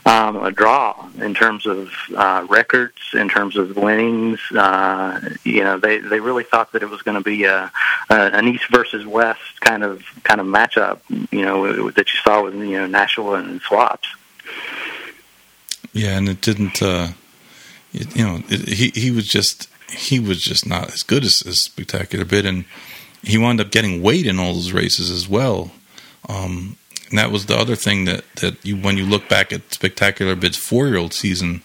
Speaker 3: um, a draw in terms of uh, records, in terms of winnings. Uh, you know, they they really thought that it was going to be a, a an East versus West kind of kind of matchup. You know, that you saw with you know Nashua and Swaps.
Speaker 2: Yeah, and it didn't. Uh you know, he he was just he was just not as good as, as Spectacular Bid, and he wound up getting weight in all those races as well. Um, and that was the other thing that that you when you look back at Spectacular Bid's four year old season,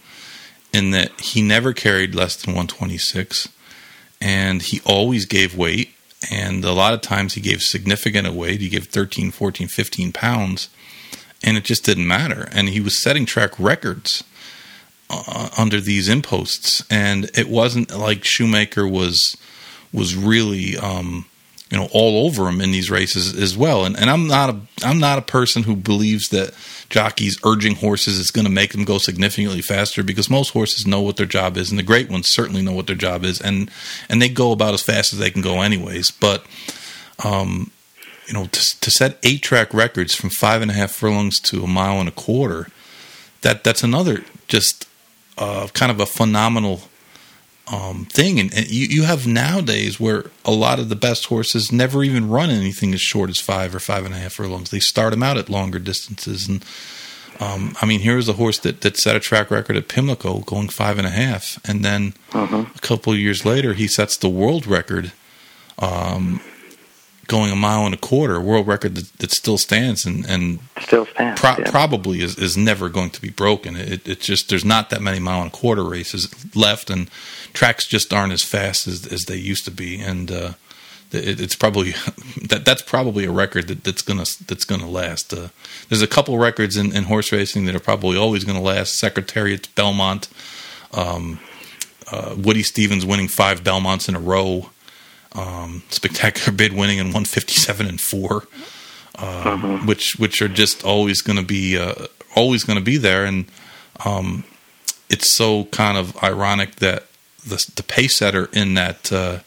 Speaker 2: in that he never carried less than 126, and he always gave weight, and a lot of times he gave significant weight. He gave 13, 14, 15 pounds, and it just didn't matter. And he was setting track records uh, under these imposts, and it wasn't like Shoemaker was was really um, you know all over him in these races as well. And and I'm not a I'm not a person who believes that jockeys urging horses is going to make them go significantly faster because most horses know what their job is, and the great ones certainly know what their job is, and and they go about as fast as they can go anyways. But um, you know, to, to set eight track records from five and a half furlongs to a mile and a quarter, that that's another just uh, kind of a phenomenal um, thing. And, and you, you have nowadays where a lot of the best horses never even run anything as short as five or five and a half furlongs. They start them out at longer distances. And um, I mean, here's a horse that, that set a track record at Pimlico going five and a half. And then
Speaker 3: uh-huh.
Speaker 2: a couple of years later, he sets the world record. Um, going a mile and a quarter, a world record that, that still stands and, and
Speaker 3: still stands.
Speaker 2: Pro-
Speaker 3: yeah.
Speaker 2: Probably is, is never going to be broken. It, it's just there's not that many mile and a quarter races left, and tracks just aren't as fast as, as they used to be. And uh, it, it's probably that that's probably a record that, that's gonna that's gonna last. Uh, there's a couple records in, in, horse racing that are probably always going to last. Secretariat's Belmont, um, uh, Woody Stephens winning five Belmonts in a row. Um, spectacular bid winning in 157 and four, uh, which which are just always going to be uh, always going to be there, and um, it's so kind of ironic that the the pace setter in that uh,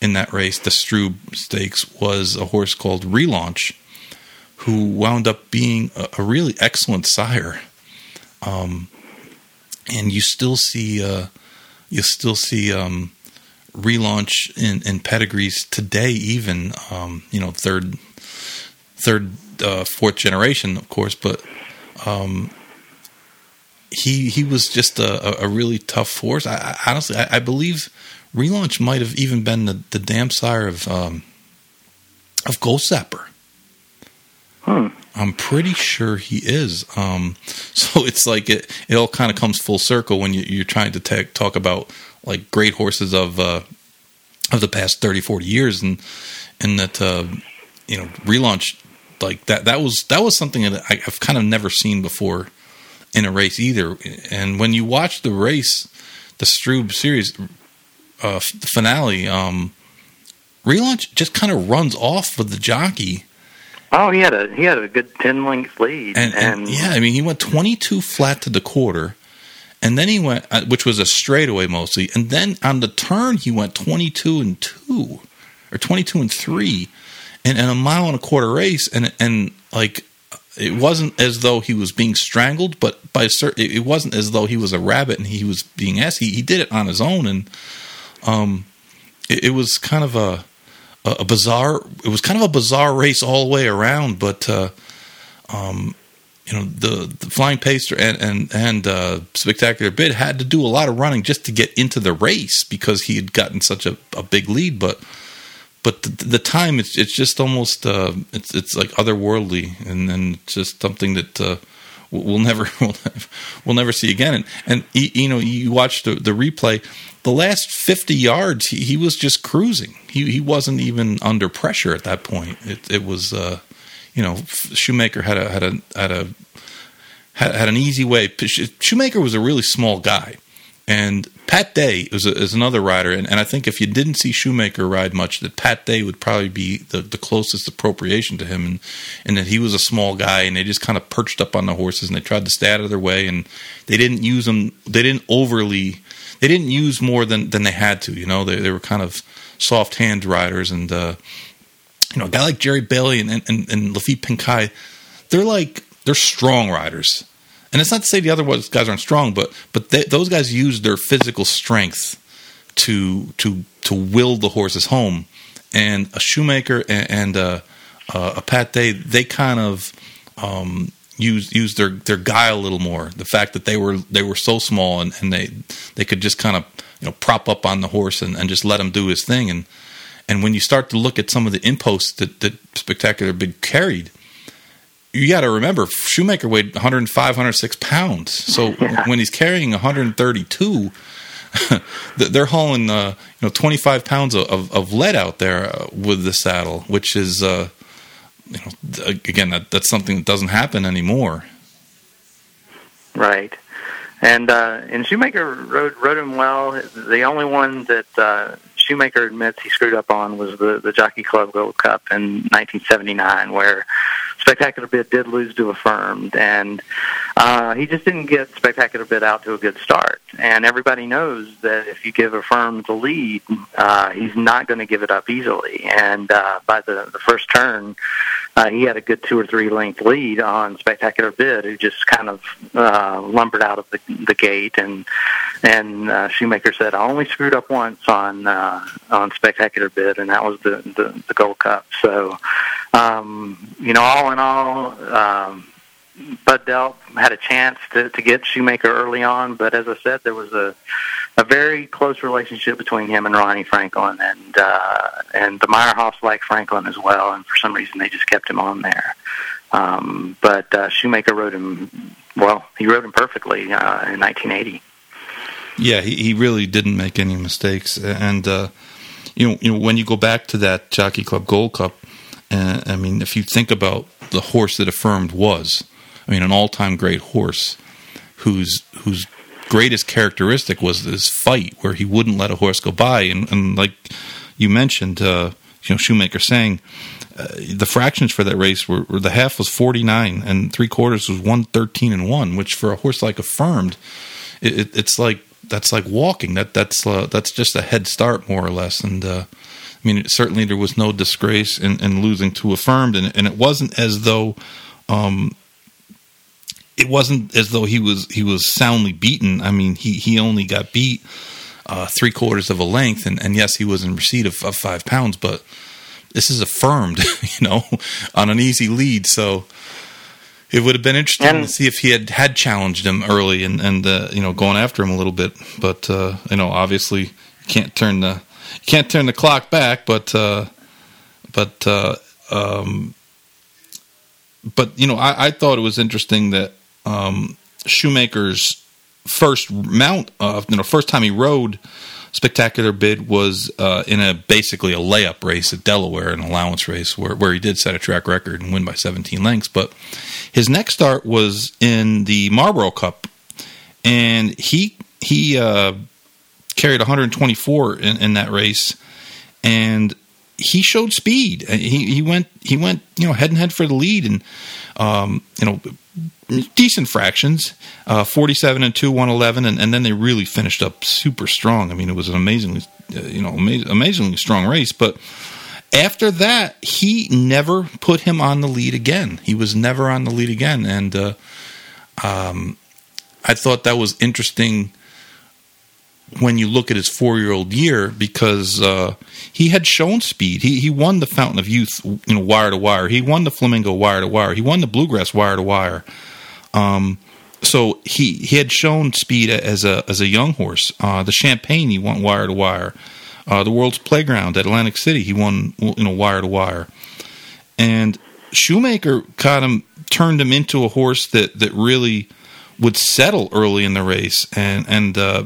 Speaker 2: in that race, the Strub Stakes, was a horse called Relaunch, who wound up being a, a really excellent sire, um, and you still see uh, you still see. Um, relaunch in, in pedigrees today, even um, you know third, third, uh, fourth generation, of course. But um, he he was just a, a really tough horse. I, I honestly, I, I, believe relaunch might have even been the, the dam sire of um, of Ghostzapper.
Speaker 3: Hmm.
Speaker 2: I'm pretty sure he is. Um, so it's like it, it all kind of comes full circle when you, are trying to ta- talk about like great horses of uh, of the past 30, 40 years, and and that uh, you know relaunch like that that was that was something that I, have kind of never seen before in a race either. And when you watch the race, the Strub series uh, finale, um, relaunch just kind of runs off with the jockey.
Speaker 3: Oh, he had a he had a good ten length lead,
Speaker 2: and, and, and yeah, I mean he went twenty two flat to the quarter, and then he went, uh, which was a straightaway mostly. And then on the turn, he went 22 and 2 or 22 and 3 and, and a mile and a quarter race. And, and like, it wasn't as though he was being strangled, but by certain, it wasn't as though he was a rabbit and he was being asked. He, he did it on his own. And, um, it, it was kind of a, a, bizarre, it was kind of a bizarre race all the way around, but, uh, um, you know the, the flying paster and and and uh, spectacular bid had to do a lot of running just to get into the race because he had gotten such a, a big lead but but the, the time it's it's just almost uh, it's it's like otherworldly and and just something that uh, we'll never we'll, never see again. And and you know you watch the the replay the last 50 yards he, he was just cruising. He he wasn't even under pressure at that point. It it was uh, you know, Shoemaker had a had a had a had, had an easy way. Shoemaker was a really small guy, and Pat Day is, a, is another rider. And, and, I think if you didn't see Shoemaker ride much, that Pat Day would probably be the, the closest appropriation to him, and, and that he was a small guy, and they just kind of perched up on the horses, and they tried to stay out of their way, and they didn't use them. They didn't overly. They didn't use more than, than they had to. You know, they they were kind of soft hand riders, and uh, you know, a guy like Jerry Bailey and, and, and Laffit Pincay, they're like, they're strong riders. And it's not to say the other guys aren't strong, but but they, those guys use their physical strength to to to will the horses home. And a shoemaker and, and a, a Pat they kind of um, use use their their guile a little more. The fact that they were they were so small and, and they they could just kind of you know prop up on the horse and, and just let him do his thing. And and when you start to look at some of the imposts that, that Spectacular Bid carried, you got to remember Shoemaker weighed 105, 106 pounds. So yeah. when he's carrying 132, they're hauling uh, you know 25 pounds of, of lead out there uh, with the saddle, which is uh, you know again that, that's something that doesn't happen anymore.
Speaker 3: Right. And uh, and Shoemaker rode rode him well. The only one that uh, Shoemaker admits he screwed up on was the the Jockey Club Gold Cup in 1979, where Spectacular Bid did lose to Affirmed, and uh, he just didn't get Spectacular Bid out to a good start. And everybody knows that if you give Affirmed the lead, uh, he's not going to give it up easily. And uh, by the the first turn, uh, he had a good two or three length lead on Spectacular Bid, who just kind of uh, lumbered out of the, the gate. And and uh, Shoemaker said, "I only screwed up once on uh, on Spectacular Bid, and that was the the, the Gold Cup." So, um, you know, all in all. Um, Bud Delp had a chance to, to get Shoemaker early on, but as I said, there was a a very close relationship between him and Ronnie Franklin, and uh, and the Meyerhoffs like Franklin as well, and for some reason they just kept him on there. Um, but uh, Shoemaker rode him well. He rode him perfectly uh, in 1980.
Speaker 2: Yeah, he, he really didn't make any mistakes, and uh, you know, you know when you go back to that Jockey Club Gold Cup, uh, I mean, if you think about the horse that affirmed was, I mean, an all-time great horse, whose whose greatest characteristic was this fight where he wouldn't let a horse go by, and, and like you mentioned, uh, you know, Shoemaker saying. Uh, the fractions for that race were, were, the half was 49 and three quarters was 113 and 1 which for a horse like affirmed it, it, it's like that's like walking. That that's uh, that's just a head start more or less. And uh, I mean certainly there was no disgrace in, in losing to affirmed. And, and it wasn't as though um, it wasn't as though he was he was soundly beaten. I mean, he he only got beat uh, three quarters of a length, and, and yes, he was in receipt of, of five pounds, but this is affirmed, you know, on an easy lead. So it would have been interesting and, to see if he had had challenged him early and and uh, you know going after him a little bit. But uh, you know, obviously, you can't turn the you can't turn the clock back. But uh, but uh, um, but you know, I, I thought it was interesting that um, Shoemaker's first mount, uh, you know, first time he rode spectacular bid was uh, in a basically a layup race at Delaware, an allowance race where where he did set a track record and win by 17 lengths. But his next start was in the Marlboro Cup, and he he uh, carried 124 in, in that race, and he showed speed. He he went he went you know head and head for the lead, and um, you know decent fractions, uh, 47 and 2, 111, and, and then they really finished up super strong. I mean, it was an amazingly, uh, you know, amazingly strong race. But after that, he never put him on the lead again. He was never on the lead again. And uh, um, I thought that was interesting when you look at his four year old year because uh, he had shown speed. He he won the Fountain of Youth, you know, wire to wire. He won the Flamingo wire to wire. He won the Bluegrass wire to wire. Um, so he he had shown speed as a as a young horse. Uh, the Champagne he won wire to wire. Uh, the World's Playground at Atlantic City he won you know wire to wire. And Shoemaker caught him, turned him into a horse that that really would settle early in the race. And and uh,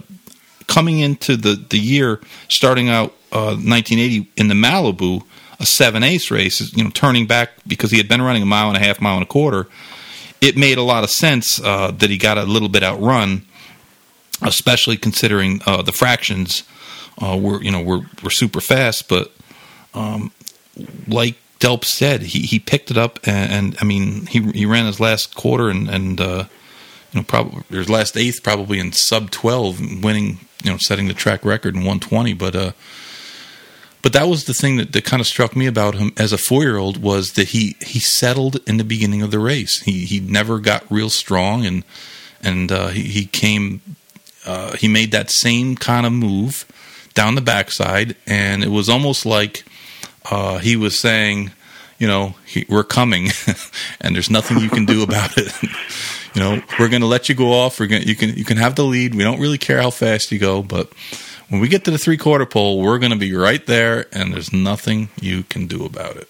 Speaker 2: coming into the the year, starting out 1980 uh, in the Malibu, a seven ace race, you know, turning back because he had been running a mile and a half, mile and a quarter it made a lot of sense uh, that he got a little bit outrun, especially considering uh, the fractions uh, were you know were were super fast. But um, like Delp said, he, he picked it up, and, and, I mean he he ran his last quarter and and uh, you know probably his last eighth probably in sub twelve, winning you know setting the track record in one twenty, but. But that was the thing that, that kind of struck me about him as a four year old was that he, he settled in the beginning of the race. He he never got real strong and and uh, he, he came uh, he made that same kind of move down the backside and it was almost like uh, he was saying, you know, he, we're coming and there's nothing you can do about it. you know, we're going to let you go off. We're going you can you can have the lead. We don't really care how fast you go, but when we get to the three quarter pole, we're going to be right there, and there's nothing you can do about it.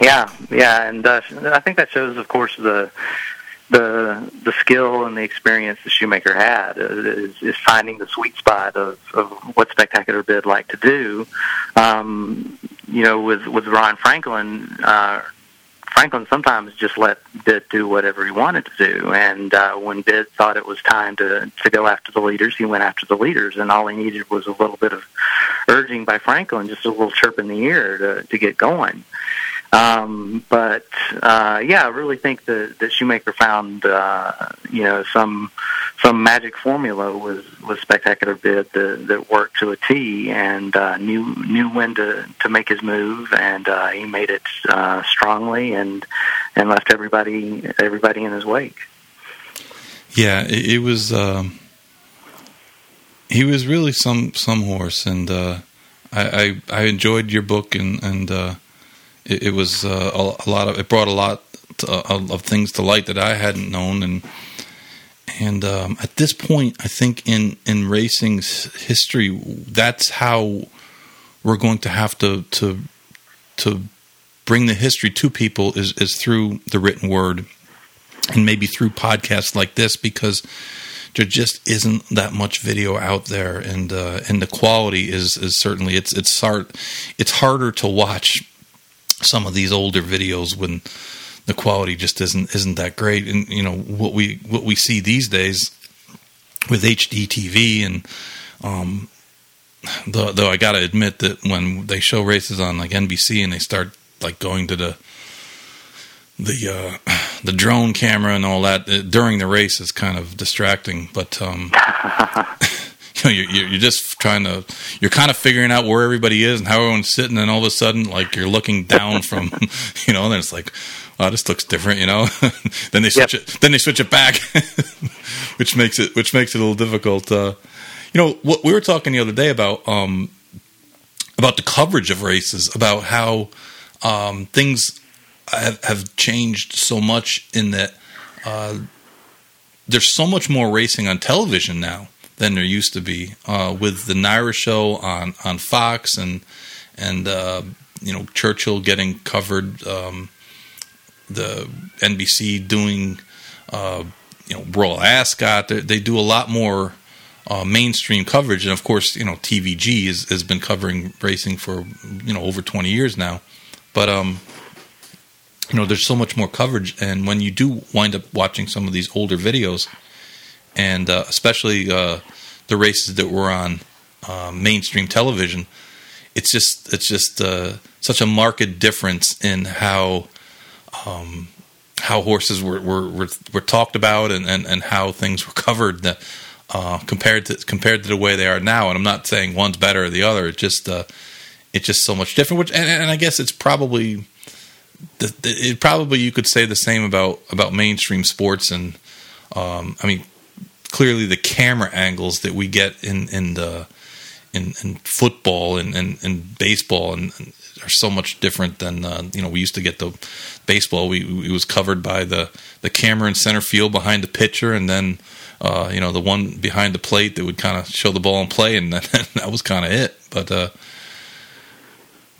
Speaker 3: Yeah, yeah, and uh, I think that shows, of course, the the the skill and the experience the shoemaker had is, is finding the sweet spot of, of what spectacular bid like to do. Um, you know, with with Ron Franklin, uh, Franklin sometimes just let Bid do whatever he wanted to do, and uh, when Bid thought it was time to to go after the leaders, he went after the leaders, and all he needed was a little bit of urging by Franklin, just a little chirp in the ear to to get going. Um, but uh, yeah, I really think that, that Shoemaker found uh, you know some some magic formula was was spectacular bid that, that worked to a T and uh, knew knew when to to make his move and uh, he made it uh, strongly and and left everybody everybody in his wake.
Speaker 2: Yeah, it, it was. Um, he was really some some horse, and uh, I, I, I enjoyed your book and and. Uh, it, it was uh, a, lot of it brought a lot to, of things to light that I hadn't known, and and um, at this point, I think in in racing's history, that's how we're going to have to to to bring the history to people is is through the written word, and maybe through podcasts like this because there just isn't that much video out there, and uh, and the quality is is certainly it's it's hard it's harder to watch some of these older videos when the quality just isn't isn't that great. And you know what we what we see these days with HD TV and um, though, though I got to admit that when they show races on like NBC and they start like going to the the uh, the drone camera and all that uh, during the race is kind of distracting. But um, know, you're, you're just trying to, you're kind of figuring out where everybody is and how everyone's sitting, and all of a sudden, like you're looking down from, you know, and it's like, wow, this looks different, you know. then they switch yep. it, then they switch it back, which makes it, which makes it a little difficult. Uh, you know, what we were talking the other day about, um, about the coverage of races, about how um, things have, have changed so much in that. Uh, there's so much more racing on television now than there used to be. Uh, with the NYRA show on on Fox and and uh, you know Churchill getting covered, um, the NBC doing uh, you know Royal Ascot. They, they, do a lot more. Uh, mainstream coverage, and of course, you know TVG is, has been covering racing for you know over twenty years now. But um, you know, there's so much more coverage, and when you do wind up watching some of these older videos, and uh, especially uh, the races that were on uh, mainstream television. It's just it's just uh, such a marked difference in how um, how horses were, were, were were talked about and, and, and how things were covered that, uh, compared to compared to the way they are now. And I'm not saying one's better or the other. It's just uh, it's just so much different. Which and, and I guess it's probably it probably you could say the same about about mainstream sports and um, I mean clearly the camera angles that we get in in the in, in football and, and, and baseball and, and, are so much different than uh, you know we used to get the baseball. We it was covered by the the camera in center field behind the pitcher, and then uh, you know the one behind the plate that would kind of show the ball in play, and that, that was kind of it. But uh,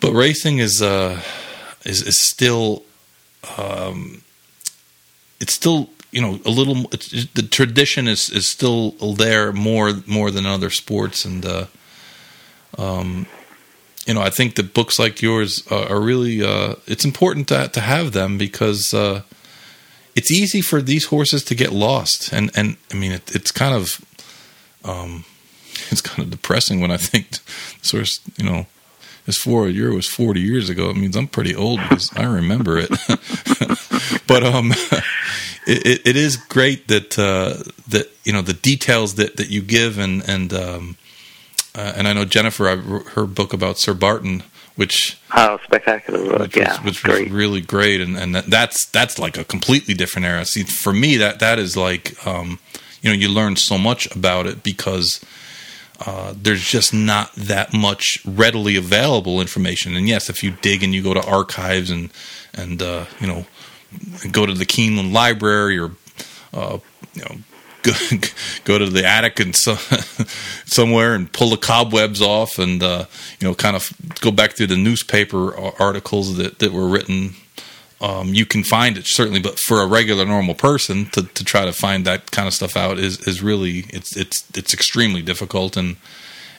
Speaker 2: but racing is uh, is is still um, it's still you know a little the tradition is is still there more more than other sports and uh, um, you know I think that books like yours uh, are really uh, it's important to to have them because uh, it's easy for these horses to get lost. And and I mean it, it's kind of um, it's kind of depressing when I think the source you know as for a year was 40 years ago. It means I'm pretty old because I remember it. But um it, it is great that uh, that you know the details that, that you give and and um, uh, and I know Jennifer I, her book about Sir Barton which
Speaker 3: oh spectacular book
Speaker 2: which
Speaker 3: yeah
Speaker 2: was, which was really great and and that's that's like a completely different era. See for me that that is like um, you know you learn so much about it because uh, there's just not that much readily available information. And yes if you dig and you go to archives and and uh, you know go to the Keeneland Library or uh, you know go, go to the attic and so, somewhere and pull the cobwebs off and uh, you know kind of go back through the newspaper articles that, that were written. Um, you can find it certainly, but for a regular normal person to, to try to find that kind of stuff out is is really it's it's it's extremely difficult. And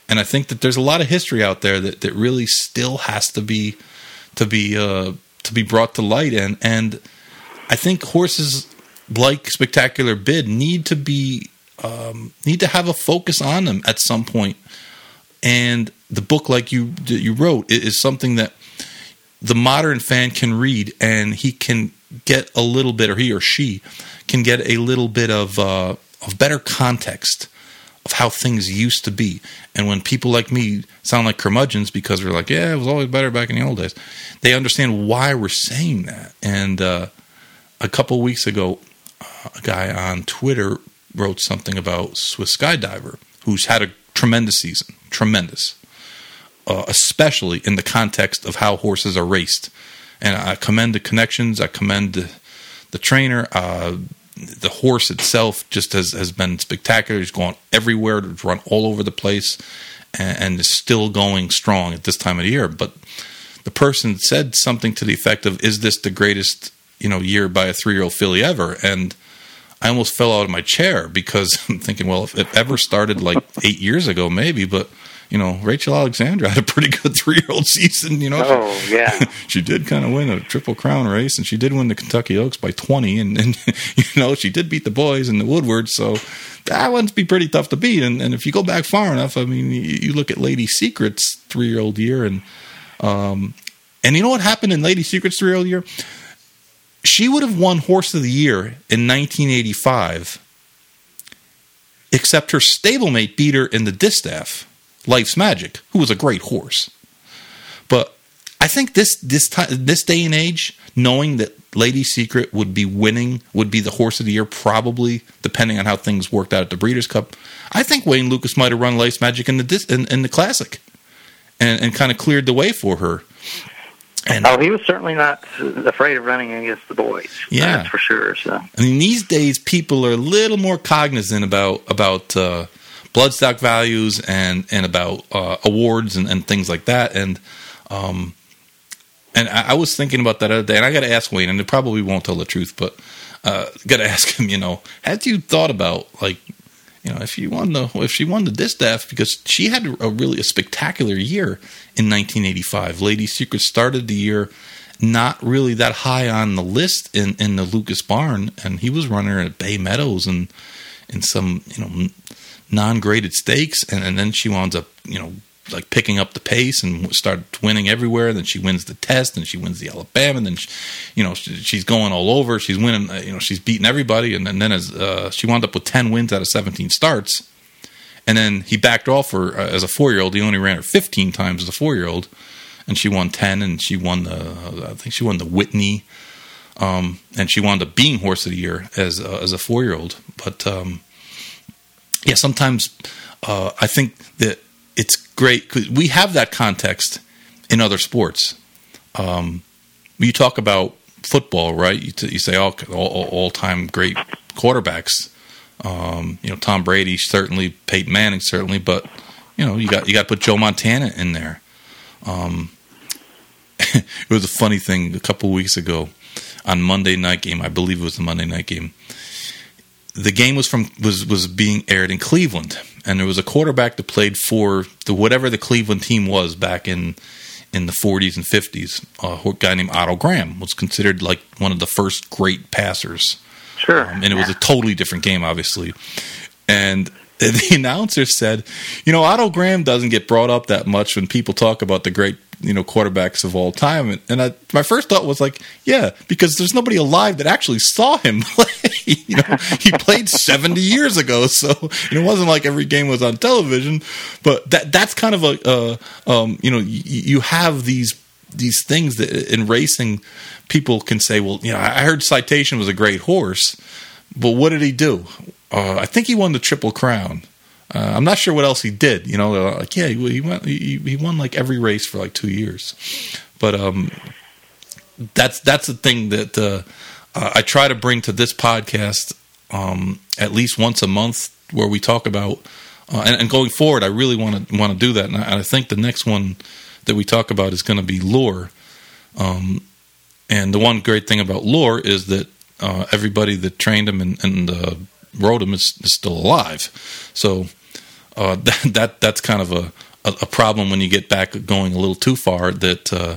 Speaker 2: and I think that there's a lot of history out there that, that really still has to be to be uh, to be brought to light. And and I think horses like Spectacular Bid need to be um, need to have a focus on them at some point. And the book, like you you wrote, is something that the modern fan can read, and he can get a little bit, or he or she can get a little bit of uh, of better context of how things used to be. And when people like me sound like curmudgeons because we're like, yeah, it was always better back in the old days, they understand why we're saying that. And uh, a couple weeks ago, guy on Twitter wrote something about Swiss Skydiver, who's had a tremendous season, tremendous, uh, especially in the context of how horses are raced. And I commend the connections. I commend the, the trainer. Uh, the horse itself just has, has been spectacular. He's gone everywhere, to run all over the place, and, and is still going strong at this time of the year. But the person said something to the effect of, "Is this the greatest you know year by a three year old filly ever?" And I almost fell out of my chair because I'm thinking, well, if it ever started like eight years ago, maybe, but you know, Rachel Alexandra had a pretty good three year old season. You know,
Speaker 3: oh yeah,
Speaker 2: she did kind of win a triple crown race, and she did win the Kentucky Oaks by twenty, and, and you know she did beat the boys in the Woodward, so that one's be pretty tough to beat. And, and if you go back far enough, I mean, you, you look at Lady Secret's three year old year, and um, and you know what happened in Lady Secret's three year old year? She would have won Horse of the Year in 1985, except her stablemate beat her in the distaff Life's Magic, who was a great horse. But I think this this time this day and age, knowing that Lady Secret would be winning, would be the horse of the year, probably depending on how things worked out at the Breeders' Cup. I think Wayne Lukas might have run Life's Magic in the in, in the Classic, and and kind of cleared the way for her.
Speaker 3: And, oh, he was certainly not afraid of running against the boys. Yeah, that's for sure. So
Speaker 2: I mean, these days people are a little more cognizant about about uh, bloodstock values and and about uh, awards and, and things like that. And um, and I, I, was thinking about that other day, and I got to ask Wayne, and it probably won't tell the truth, but uh, got to ask him. You know, had you thought about like you know, if she won the if she won the distaff because she had a really a spectacular year in 1985. Lady Secret started the year not really that high on the list in in the Lukas Barn, and he was running at Bay Meadows and in some you know non-graded stakes, and, and then she winds up, you know, like picking up the pace and start winning everywhere. Then she wins the test, and she wins the Alabama. And then, she, you know, she's going all over. She's winning. Uh, you know, she's beating everybody. And then, and then as uh, she wound up with ten wins out of seventeen starts, and then he backed off her uh, as a four year old. He only ran her fifteen times as a four year old, and she won ten. And she won the I think she won the Whitney, um, and she wound up being horse of the year as uh, as a four year old. But um, yeah, sometimes uh, I think that it's great because we have that context in other sports. Um, you talk about football, right? You, t- you say all, all, all time great quarterbacks. Um, you know, Tom Brady certainly, Peyton Manning certainly, but you know, you got you got to put Joe Montana in there. Um, it was a funny thing a couple weeks ago on Monday night game. I believe it was the Monday night game the game was from was was being aired in Cleveland, and there was a quarterback that played for the whatever the Cleveland team was back in in the 40s and 50s. a guy named Otto Graham was considered like one of the first great passers.
Speaker 3: Sure,
Speaker 2: um, and it was a totally different game, obviously. And the announcer said, "You know, Otto Graham doesn't get brought up that much when people talk about the great you know quarterbacks of all time. And, and I, my first thought was like yeah because there's nobody alive that actually saw him play. You know he played 70 years ago so it wasn't like every game was on television. But that that's kind of a uh, um, you know you, you have these these things that in racing people can say well you know I heard citation was a great horse but what did he do uh, I think he won the triple crown uh, I'm not sure what else he did. You know, uh, like yeah, he, went he, he won like every race for like two years, but um, that's that's the thing that uh, I try to bring to this podcast um, at least once a month, where we talk about uh, and, and, going forward, I really want to want to do that, and I, I, think the next one that we talk about is going to be lure. Um, And the one great thing about Lure is that uh, everybody that trained him and, and rode him is, is, still alive. So uh, that, that that's kind of a, a, a, problem when you get back going a little too far. That uh,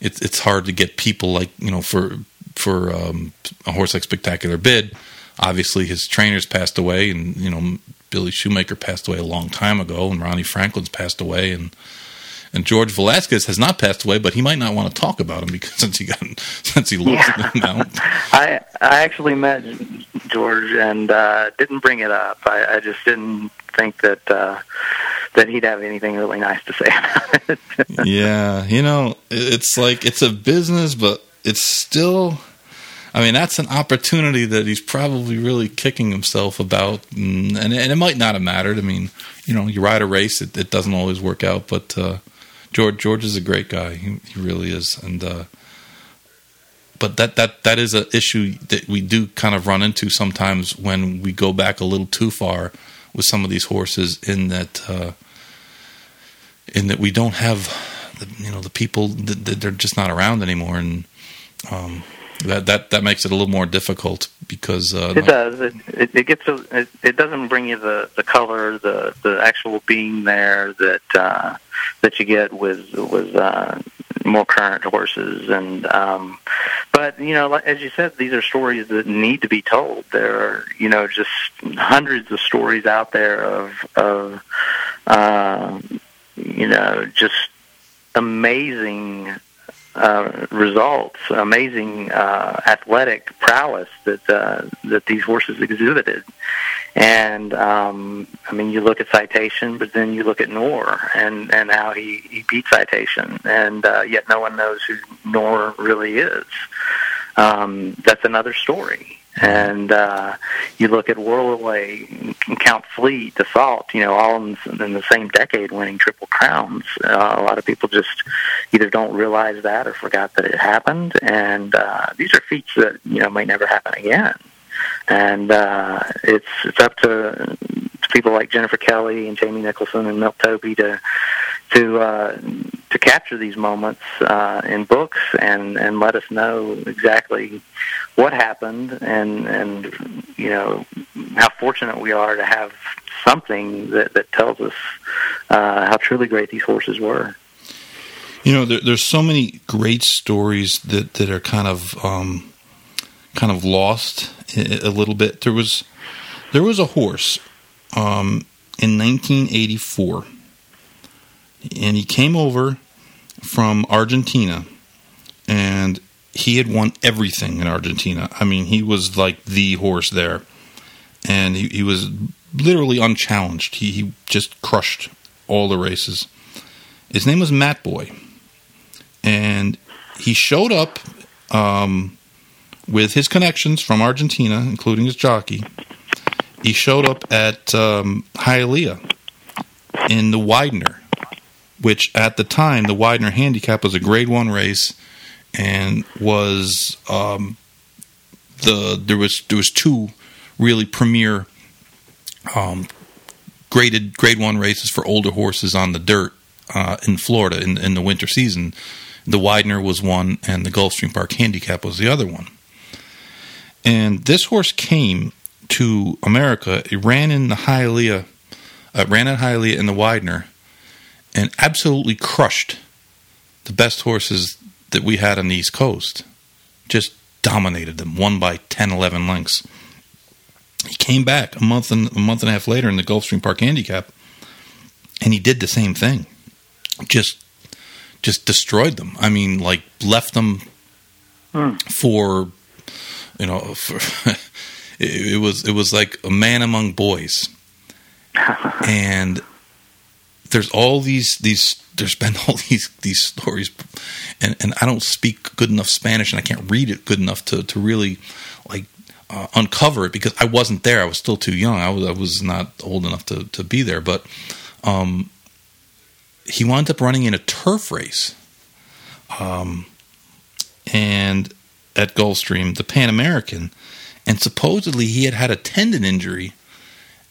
Speaker 2: it's it's hard to get people like you know for for um, a horse like Spectacular Bid. Obviously, his trainers passed away, and you know Billy Shoemaker passed away a long time ago, and Ronnie Franklin's passed away, and and George Velasquez has not passed away, but he might not want to talk about him because since he got since he lost yeah. mount.
Speaker 3: I I actually met George and uh, didn't bring it up. I, I just didn't think that uh, that he'd have anything really nice to say about it.
Speaker 2: yeah, you know, it's like it's a business, but it's still. I mean, that's an opportunity that he's probably really kicking himself about, and, and, it might not have mattered. I mean, you know, you ride a race, it, it doesn't always work out, but uh, George George is a great guy. He, he really is, and uh, but that that that is an issue that we do kind of run into sometimes when we go back a little too far with some of these horses. In that, uh, in that we don't have, the, you know, the people that, they're just not around anymore, and um, that that that makes it a little more difficult because uh,
Speaker 3: it does. It, it, it gets a, it, it doesn't bring you the the color, the the actual being there that uh, that you get with with uh, more current horses. And um, but you know, as you said, these are stories that need to be told. There are you know just hundreds of stories out there of of uh, you know just amazing uh, results, amazing uh, athletic prowess that uh, that these horses exhibited. And um, I mean, you look at Citation, but then you look at Noor and and how he he beat Citation, and uh, yet no one knows who Noor really is. Um, that's another story. And uh, you look at Whirlaway, Count Fleet, Assault, you know, all in, in the same decade winning Triple Crowns. Uh, a lot of people just either don't realize that or forgot that it happened. And uh, these are feats that, you know, may never happen again. And uh, it's it's up to, to people like Jennifer Kelly and Jamie Nicholson and Milt Toby to to uh, to capture these moments uh, in books and and let us know exactly what happened and and you know how fortunate we are to have something that that tells us uh, how truly great these horses were.
Speaker 2: You know, there, there's so many great stories that that are kind of um, kind of lost a little bit. There was there was a horse um, in 1984 and he came over from Argentina, and he had won everything in Argentina. I mean, he was like the horse there, and he, he was literally unchallenged. He, he just crushed all the races. His name was Mat Boy, and he showed up um, with his connections from Argentina, including his jockey. He showed up at um, Hialeah in the Widener, which at the time the Widener Handicap was a Grade One race, and was um, the there was there was two really premier um, graded Grade One races for older horses on the dirt uh, in Florida in, in the winter season. The Widener was one, and the Gulfstream Park Handicap was the other one. And this horse came to America. It ran in the Hialeah, uh, ran at Hialeah in the Widener, and absolutely crushed the best horses that we had on the East Coast. Just dominated them, won by 10, 11 lengths. He came back a month and a month and a half later in the Gulfstream Park Handicap, and he did the same thing. Just, just destroyed them. I mean, like left them hmm. for, you know, for, it, it was it was like a man among boys, and there's all these these there's been all these these stories. And and I don't speak good enough Spanish and I can't read it good enough to to really like uh, uncover it because I wasn't there. I was still too young. I was I was not old enough to to be there. But um he wound up running in a turf race. Um and at Gulfstream the Pan American and supposedly he had had a tendon injury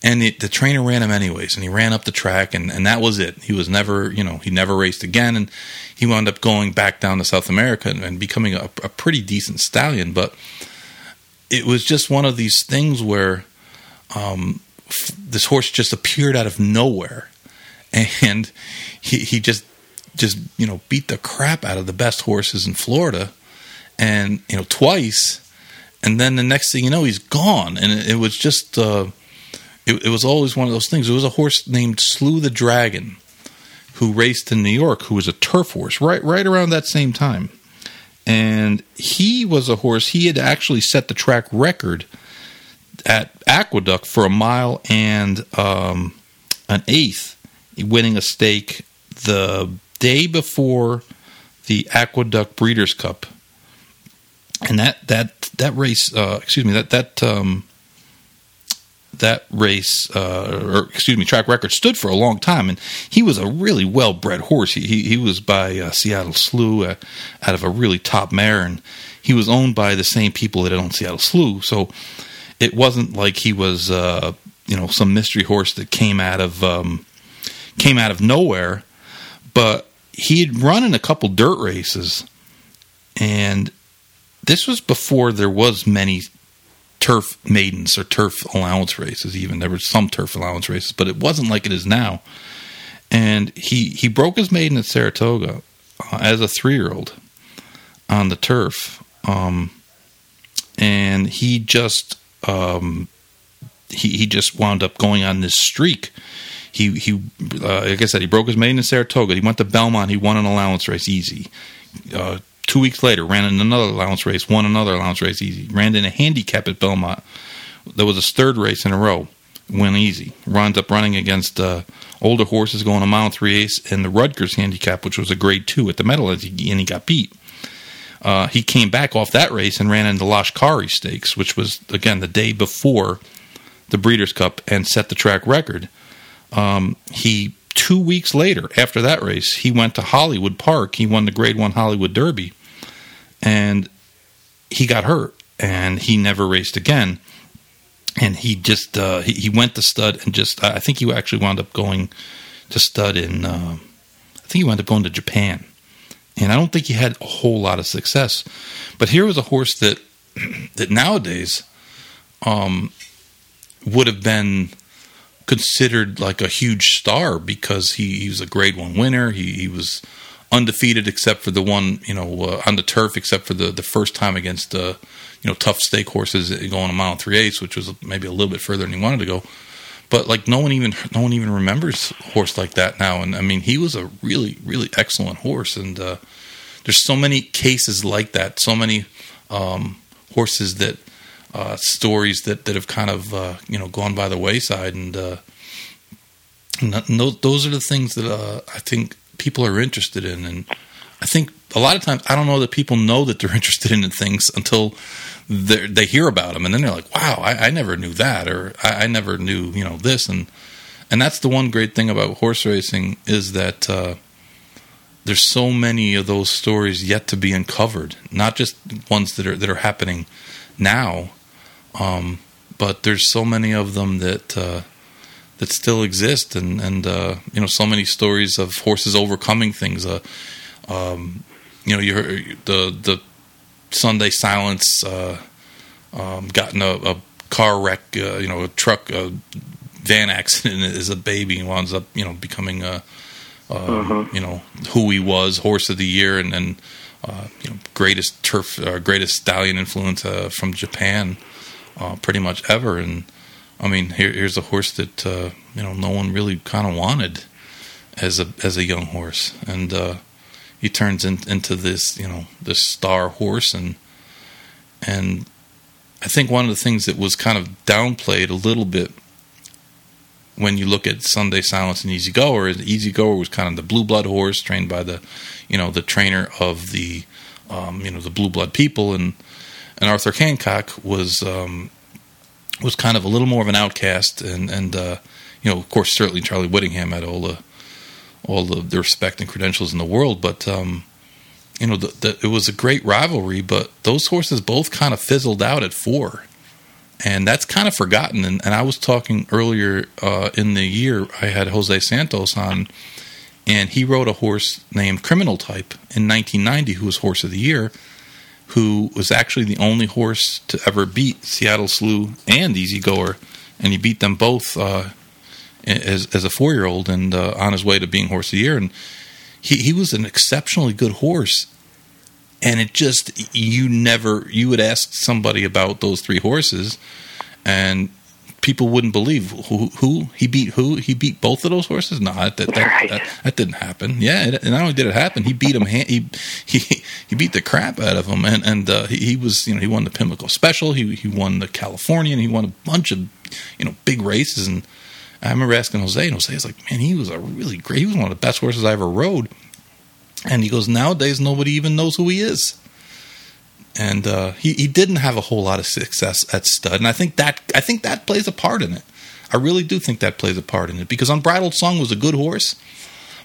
Speaker 2: and the, the trainer ran him anyways, and he ran up the track, and, and that was it. He was never, you know, he never raced again, and he wound up going back down to South America and, and becoming a, a, pretty decent stallion. But it was just one of these things where um, f- this horse just appeared out of nowhere, and he he just just you know beat the crap out of the best horses in Florida, and you know twice, and then the next thing you know he's gone, and it, it was just. Uh, it, it was always one of those things. It was a horse named Slew the Dragon who raced in New York, who was a turf horse right right around that same time. And he was a horse. He had actually set the track record at Aqueduct for a mile and um, an eighth, winning a stake the day before the Aqueduct Breeders' Cup. And that that that race, uh, excuse me, that that um, that race, uh, or excuse me, track record stood for a long time, and he was a really well bred horse. He, he, he was by uh, Seattle Slew uh, out of a really top mare, and he was owned by the same people that owned Seattle Slew. So it wasn't like he was, uh, you know, some mystery horse that came out of um, came out of nowhere. But he had run in a couple dirt races, and this was before there was many turf maidens or turf allowance races. Even there were some turf allowance races, but it wasn't like it is now. And he he broke his maiden at Saratoga uh, as a three year old on the turf, um, and he just um, he he just wound up going on this streak. He he uh, like I said, he broke his maiden in Saratoga. He went to Belmont. He won an allowance race easy. Uh, Two weeks later, ran in another allowance race, won another allowance race easy. Ran in a handicap at Belmont. There was his third race in a row. Went easy. Runs up running against uh, older horses going a mile three ace in the Rutgers handicap, which was a grade two at the Meadowlands, and he got beat. Uh, he came back off that race and ran in the Lashkari Stakes, which was again the day before the Breeders' Cup, and set the track record. Um, he two weeks later, after that race, he went to Hollywood Park. He won the Grade One Hollywood Derby, and he got hurt and he never raced again. And he just uh, he, he, went to stud and just I think he actually wound up going to stud in uh, I think he wound up going to Japan. And I don't think he had a whole lot of success. But here was a horse that that nowadays um, would have been considered like a huge star because he, he was a grade one winner. He, he was undefeated except for the one you know uh, on the turf, except for the the first time against uh, you know tough stake horses going a mile three eighths, which was maybe a little bit further than he wanted to go. But like no one even no one even remembers a horse like that now, and I mean he was a really really excellent horse, and uh, there's so many cases like that, so many um, horses that uh, stories that that have kind of uh, you know gone by the wayside, and, uh, and those are the things that uh, I think people are interested in. And I think a lot of times I don't know that people know that they're interested in things until they hear about them, and then they're like, "Wow, I, I never knew that," or I, I, never knew you know this." And and that's the one great thing about horse racing is that uh, there's so many of those stories yet to be uncovered, not just ones that are that are happening now, um, but there's so many of them that. Uh, that still exist, and and uh, you know so many stories of horses overcoming things. Uh, um, you know, you heard the the Sunday Silence uh, um, got in a, a car wreck, uh, you know, a truck, a van accident as a baby, and winds up you know becoming a uh, you know who he was, horse of the year, and then uh, you know greatest turf, uh, greatest stallion influence uh, from Japan, uh, pretty much ever, and I mean, here, here's a horse that uh, you know no one really kind of wanted as a as a young horse, and uh, he turns in, into this you know this star horse, and and I think one of the things that was kind of downplayed a little bit when you look at Sunday Silence and Easy Goer is Easy Goer was kind of the blue blood horse trained by the you know the trainer of the um, you know the blue blood people, and and Arthur Hancock was um, was kind of a little more of an outcast, and and uh, you know, of course, certainly Charlie Whittingham had all the all the, the respect and credentials in the world, but um, you know, the, the, it was a great rivalry. But those horses both kind of fizzled out at four, and that's kind of forgotten. And, and I was talking earlier uh, in the year, I had Jose Santos on, and he rode a horse named Criminal Type in 1990, who was Horse of the Year, who was actually the only horse to ever beat Seattle Slew and Easy Goer, and he beat them both uh, as, as a four year old and uh, on his way to being Horse of the Year. And he, he was an exceptionally good horse and it just you never you would ask somebody about those three horses and people wouldn't believe who, who he beat who he beat both of those horses? No that that,
Speaker 3: Right.
Speaker 2: that, that didn't happen. Yeah it, and not only did it happen he beat him he he he beat the crap out of him and and uh, he, he was you know he won the Pimlico Special. He he won the Californian. He won a bunch of you know big races. And I remember asking Jose and Jose was like man he was a really great he was one of the best horses I ever rode. And he goes, nowadays nobody even knows who he is. And uh, he he didn't have a whole lot of success at stud, and I think that I think that plays a part in it. I really do think that plays a part in it because Unbridled Song was a good horse,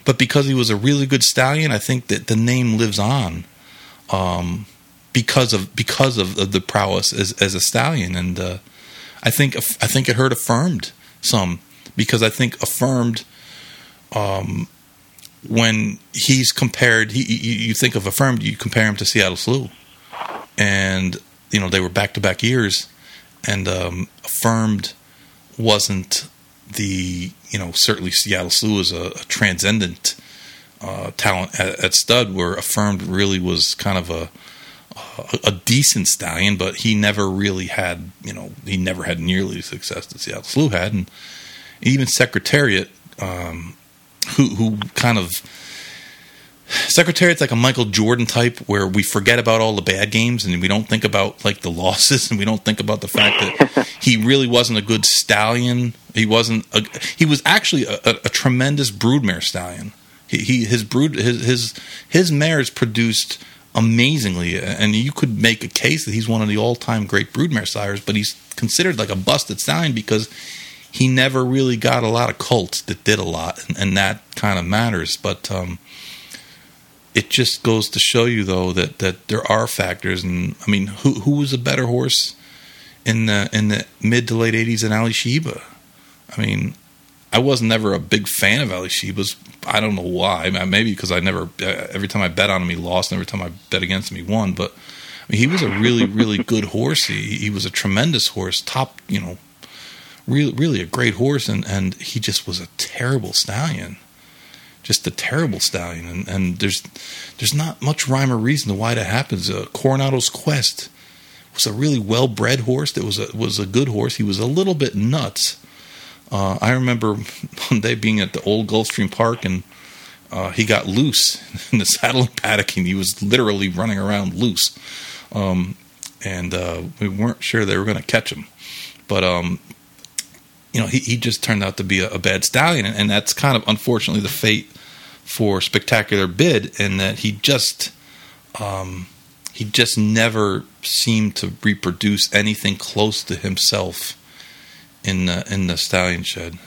Speaker 2: but because he was a really good stallion, I think that the name lives on um, because of because of, of the prowess as, as a stallion, and uh, I think I think it hurt affirmed some because I think affirmed um, when he's compared, he, you, you think of affirmed, you compare him to Seattle Slew, and you know they were back to back years, and um, affirmed wasn't the you know certainly Seattle Slew was a, a transcendent uh, talent at, at stud, where affirmed really was kind of a, a a decent stallion, but he never really had you know he never had nearly the success that Seattle Slew had, and even Secretariat. Um, who who kind of Secretariat's like a Michael Jordan type where we forget about all the bad games and we don't think about like the losses and we don't think about the fact that he really wasn't a good stallion. He wasn't a, he was actually a, a, a tremendous broodmare stallion. He, he his brood his his his mares produced amazingly and you could make a case that he's one of the all-time great broodmare sires but he's considered like a busted stallion because he never really got a lot of colts that did a lot, and, and that kind of matters. But um, it just goes to show you, though, that, that there are factors. And I mean, who who was a better horse in the in the mid to late '80s than Alysheba? I mean, I was never a big fan of Alysheba's. I don't know why. Maybe because I never. Uh, every time I bet on him, he lost. And every time I bet against him, he won. But I mean, he was a really, really good horse. He, he was a tremendous horse. Top, you know, really, really a great horse, and, and he just was a terrible stallion, just a terrible stallion, and, and there's there's not much rhyme or reason to why that happens. Uh, Coronado's Quest was a really well bred horse. That was a was a good horse. He was a little bit nuts. Uh, I remember one day being at the old Gulfstream Park and. Uh, he got loose in the saddle and paddock, and he was literally running around loose. Um, and uh, we weren't sure they were going to catch him. But um, you know, he, he just turned out to be a, a bad stallion, and, and, that's kind of unfortunately the fate for Spectacular Bid, in that he just um, he just never seemed to reproduce anything close to himself in the in the stallion shed.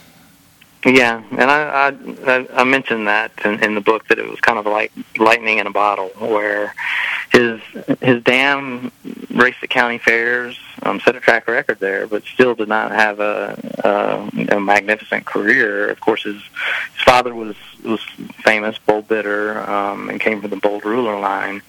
Speaker 3: Yeah, and I I, I mentioned that in, in the book that it was kind of like lightning in a bottle, where his his dam raced the county fairs, um, set a track record there, but still did not have a, a, a magnificent career. Of course, his his father was was famous, Bold Bidder, um, and came from the Bold Ruler line.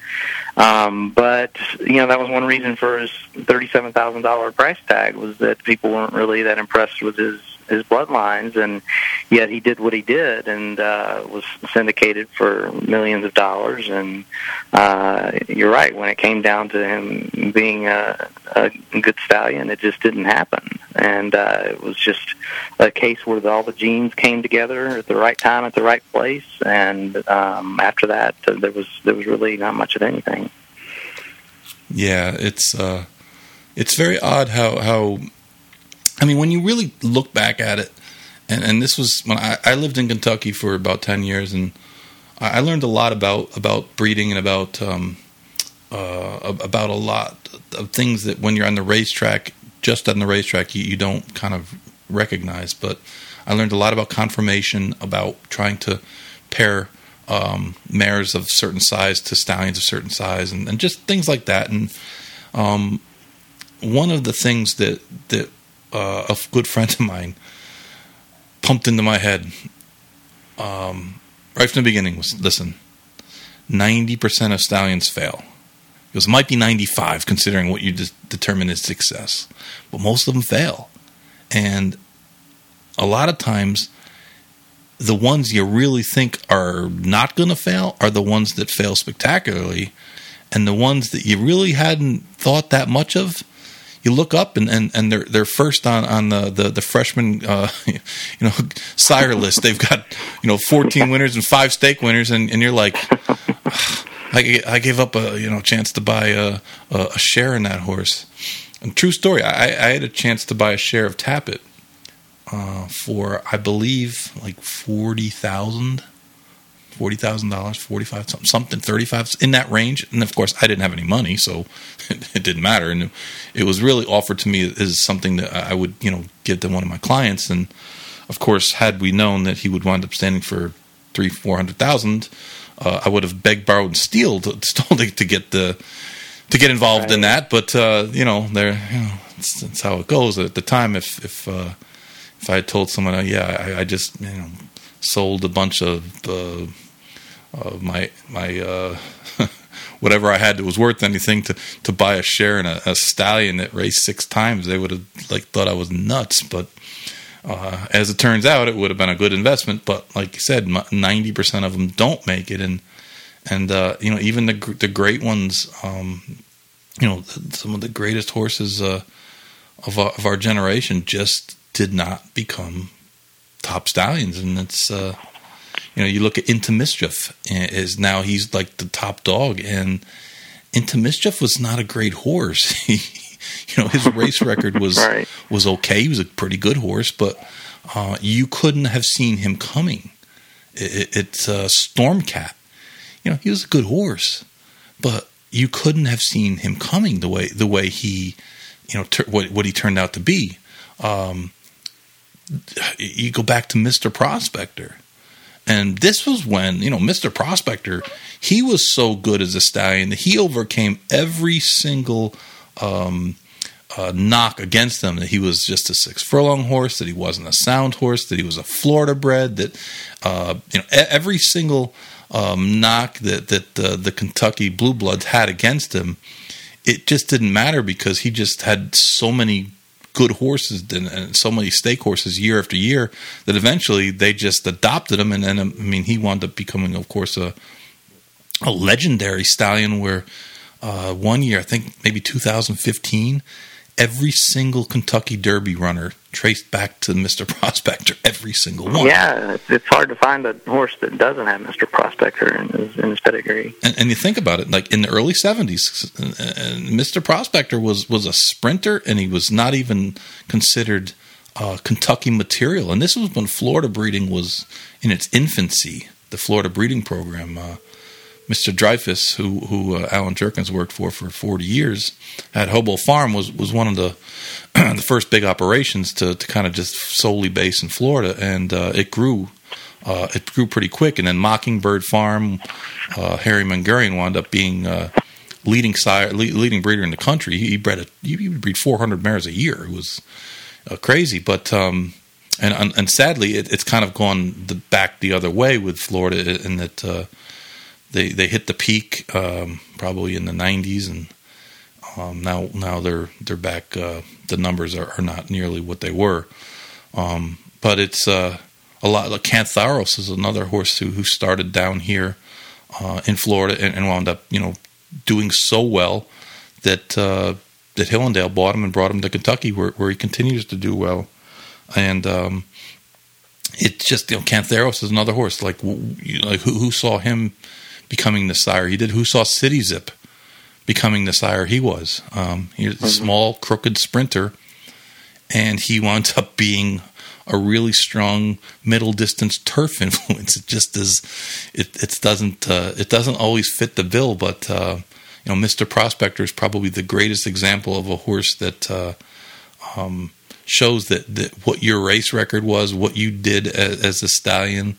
Speaker 3: Um, but you know that was one reason for his thirty-seven thousand dollar price tag was that people weren't really that impressed with his his bloodlines, and yet he did what he did and uh, was syndicated for millions of dollars. And uh, you're right, when it came down to him being a, a good stallion, it just didn't happen. And uh, it was just a case where all the genes came together at the right time, at the right place. And um, after that, there was there was really not much of anything.
Speaker 2: Yeah, it's uh, it's very odd how how I mean, when you really look back at it, and, and this was when I, I, lived in Kentucky for about ten years, and I, learned a lot about about breeding and about um, uh, about a lot of things that when you're on the racetrack, just on the racetrack, you, you don't kind of recognize. But I learned a lot about conformation, about trying to pair um, mares of certain size to stallions of certain size, and, and just things like that. And um, one of the things that that uh, a good friend of mine pumped into my head um, right from the beginning was listen, ninety percent of stallions fail. It might be ninety five considering what you de- determine as success, but most of them fail, and a lot of times the ones you really think are not going to fail are the ones that fail spectacularly and the ones that you really hadn't thought that much of you look up and, and, and they're they're first on on the the, the freshman uh, you know sire list. They've got you know 14 winners and five stake winners, and, and you're like, I, I gave up a you know chance to buy a, a share in that horse. And true story, I, I had a chance to buy a share of Tapit uh, for I believe like forty thousand forty thousand dollars, forty five something, something thirty five in that range. And of course, I didn't have any money, so it, it, didn't matter. And it was really offered to me as something that I would you know give to one of my clients. And of course, had we known that he would wind up standing for three four hundred thousand, uh, I would have begged, borrowed, and stealed to, to get the to get involved right. in that. But uh, you know, there you know, that's, that's, how it goes. At the time, if if uh, if I had told someone, uh, yeah, I, I, just you know sold a bunch of uh, uh, my my uh, whatever I had that was worth anything to to buy a share in a, a, stallion that raced six times, they would have like thought I was nuts. But uh, as it turns out, it would have been a good investment. But like you said, ninety percent of them don't make it, and and uh, you know even the the great ones, um, you know some of the greatest horses uh, of our, of our generation just did not become top stallions, and it's uh, you know, you look at Into Mischief is now he's like the top dog, and Into Mischief was not a great horse. you know, his race record was right. was okay. He was a pretty good horse, but uh, you couldn't have seen him coming. It, it, it's uh, Stormcat. You know, he was a good horse, but you couldn't have seen him coming the way the way he, you know, what what he turned out to be. Um, you go back to Mister Prospector. And this was when, you know, Mr. Prospector, he was so good as a stallion that he overcame every single um, uh, knock against him that he was just a six furlong horse, that he wasn't a sound horse, that he was a Florida bred, that, uh, you know, every single um, knock that, that uh, the Kentucky Blue Bloods had against him, it just didn't matter because he just had so many good horses and, so many stake horses year after year that eventually they just adopted him. And then, I mean, he wound up becoming, of course, a, a legendary stallion where uh, one year, I think maybe 2015, every single Kentucky Derby runner traced back to Mr. Prospector, every single one.
Speaker 3: Yeah, it's hard to find a horse that doesn't have Mr. Prospector in his, in his pedigree.
Speaker 2: And, and, you think about it, like in the early 70s, Mr. Prospector was, was a sprinter and he was not even considered uh, Kentucky material. And this was when Florida breeding was in its infancy, the Florida breeding program. Uh, Mr. Dreyfus, who who uh, Allen Jerkens worked for for 40 years at Hobeau Farm, was was one of the the first big operations to to kind of just solely base in Florida, and uh, it grew. Uh, it grew pretty quick, and then Mockingbird Farm, uh, Harry Mangurian wound up being uh, leading sire, leading breeder in the country. He bred a, he would breed 400 mares a year. It was uh, crazy, but um, and and sadly, it, it's kind of gone the, back the other way with Florida in that they they hit the peak um, probably in the 90s, and um, now now they're they're back. Uh, the numbers are, are, not nearly what they were, um, but it's uh, a lot. Like Kantharos is another horse who who started down here uh, in Florida and, and, wound up you know doing so well that uh, that Hill 'n' Dale bought him and brought him to Kentucky, where where he continues to do well, and um, it just you know Kantharos is another horse like like who, who saw him becoming the sire he did. Who saw City Zip becoming the sire he was? Um, he's a mm-hmm. small, crooked sprinter, and he wound up being a really strong middle distance turf influence. It just is. It it doesn't uh, it doesn't always fit the bill, but uh, you know, Mister Prospector is probably the greatest example of a horse that. Uh, um, shows that, that what your race record was, what you did as, as a stallion,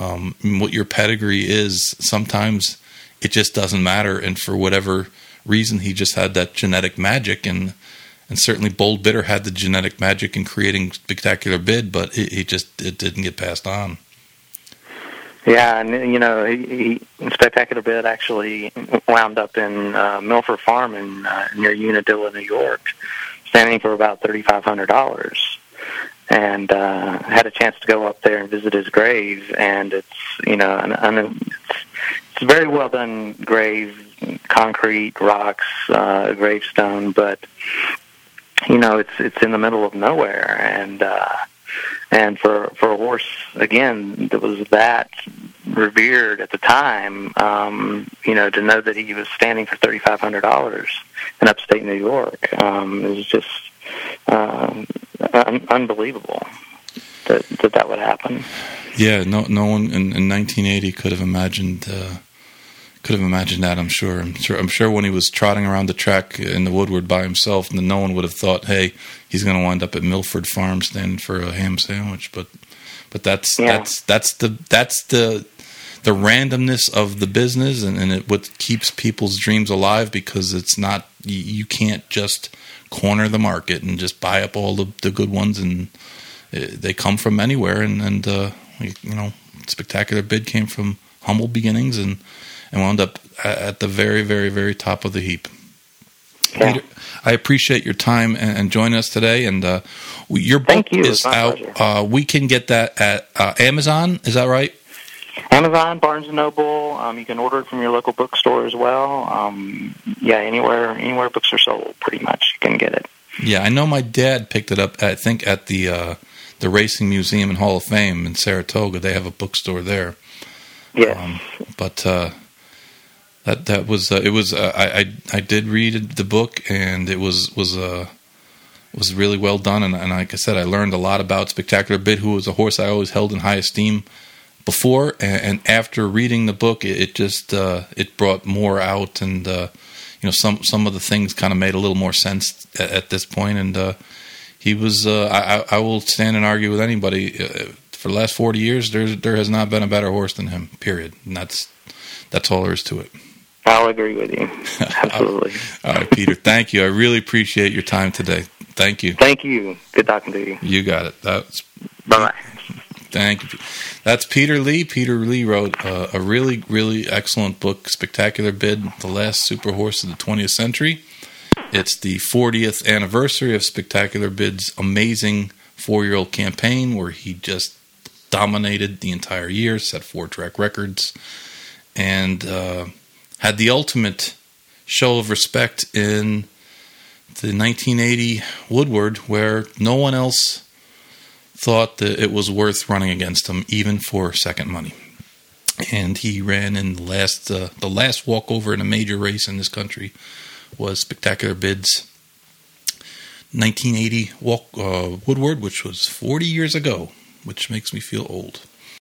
Speaker 2: um, what your pedigree is, sometimes it just doesn't matter. And for whatever reason, he just had that genetic magic, and and certainly Bold Bidder had the genetic magic in creating Spectacular Bid, but it, it just it didn't get passed on.
Speaker 3: Yeah, and you know, he, he, Spectacular Bid actually wound up in uh, Milfer Farm in uh, near Unadilla, New York, standing for about thirty five hundred dollars, and uh, had a chance to go up there and visit his grave, and it's you know, an, an, it's, a very well done grave, concrete, rocks, uh, gravestone, but you know, it's it's in the middle of nowhere, and. uh and for for a horse again that was that revered at the time, um, you know, to know that he was standing for thirty five hundred dollars in upstate New York um, is just um, un- unbelievable that, that that would happen.
Speaker 2: Yeah, no, no one in, in 1980 could have imagined uh, could have imagined that. I'm sure. I'm sure. I'm sure when he was trotting around the track in the Woodward by himself, no one would have thought, "Hey, he's going to wind up at Milfer Farm standing for a ham sandwich." But, but that's yeah. that's that's the that's the the randomness of the business, and, and it what keeps people's dreams alive because it's not you, you can't just corner the market and just buy up all the, the good ones, and it, uh, they come from anywhere, and and uh, you know, spectacular bid came from humble beginnings and and wound up at the very, very, very top of the heap. Yeah. Peter, I appreciate your time and, and joining us today. And uh, your book
Speaker 3: you.
Speaker 2: is out. Uh, we can get that at uh, Amazon. Is that right?
Speaker 3: Amazon, Barnes and Noble. Um, you can order it from your local bookstore as well. Um, yeah, anywhere anywhere books are sold, pretty much you can get it.
Speaker 2: Yeah, I know my dad picked it up. I think at the uh, the Racing Museum and Hall of Fame in Saratoga. They have a bookstore there.
Speaker 3: Yes, um,
Speaker 2: but uh, that that was uh, it was uh, I, I, I did read the book and it was was uh was really well done and, and like I said I learned a lot about Spectacular Bid who was a horse I always held in high esteem before and, and after reading the book it, it just uh, it brought more out and uh, you know some some of the things kind of made a little more sense at, at this point and uh, he was I, I will stand and argue with anybody for the last 40 years there there has not been a better horse than him period and that's that's all there is to it.
Speaker 3: I'll agree with you. Absolutely.
Speaker 2: All right, Peter. Thank you. I really appreciate your time today. Thank you.
Speaker 3: Thank you. Good talking to you.
Speaker 2: You got it. That's
Speaker 3: bye bye.
Speaker 2: Thank you. That's Peter Lee. Peter Lee wrote uh, a really, really excellent book, Spectacular Bid, The Last Super Horse of the 20th Century. It's the 40th anniversary of Spectacular Bid's amazing four year old campaign where he just dominated the entire year, set four track records, and uh, had the ultimate show of respect in the 1980 Woodward, where no one else thought that it was worth running against him, even for second money. And he ran in the last uh, the last walkover in a major race in this country was Spectacular Bids 1980 walk, uh, Woodward, which was 40 years ago, which makes me feel old.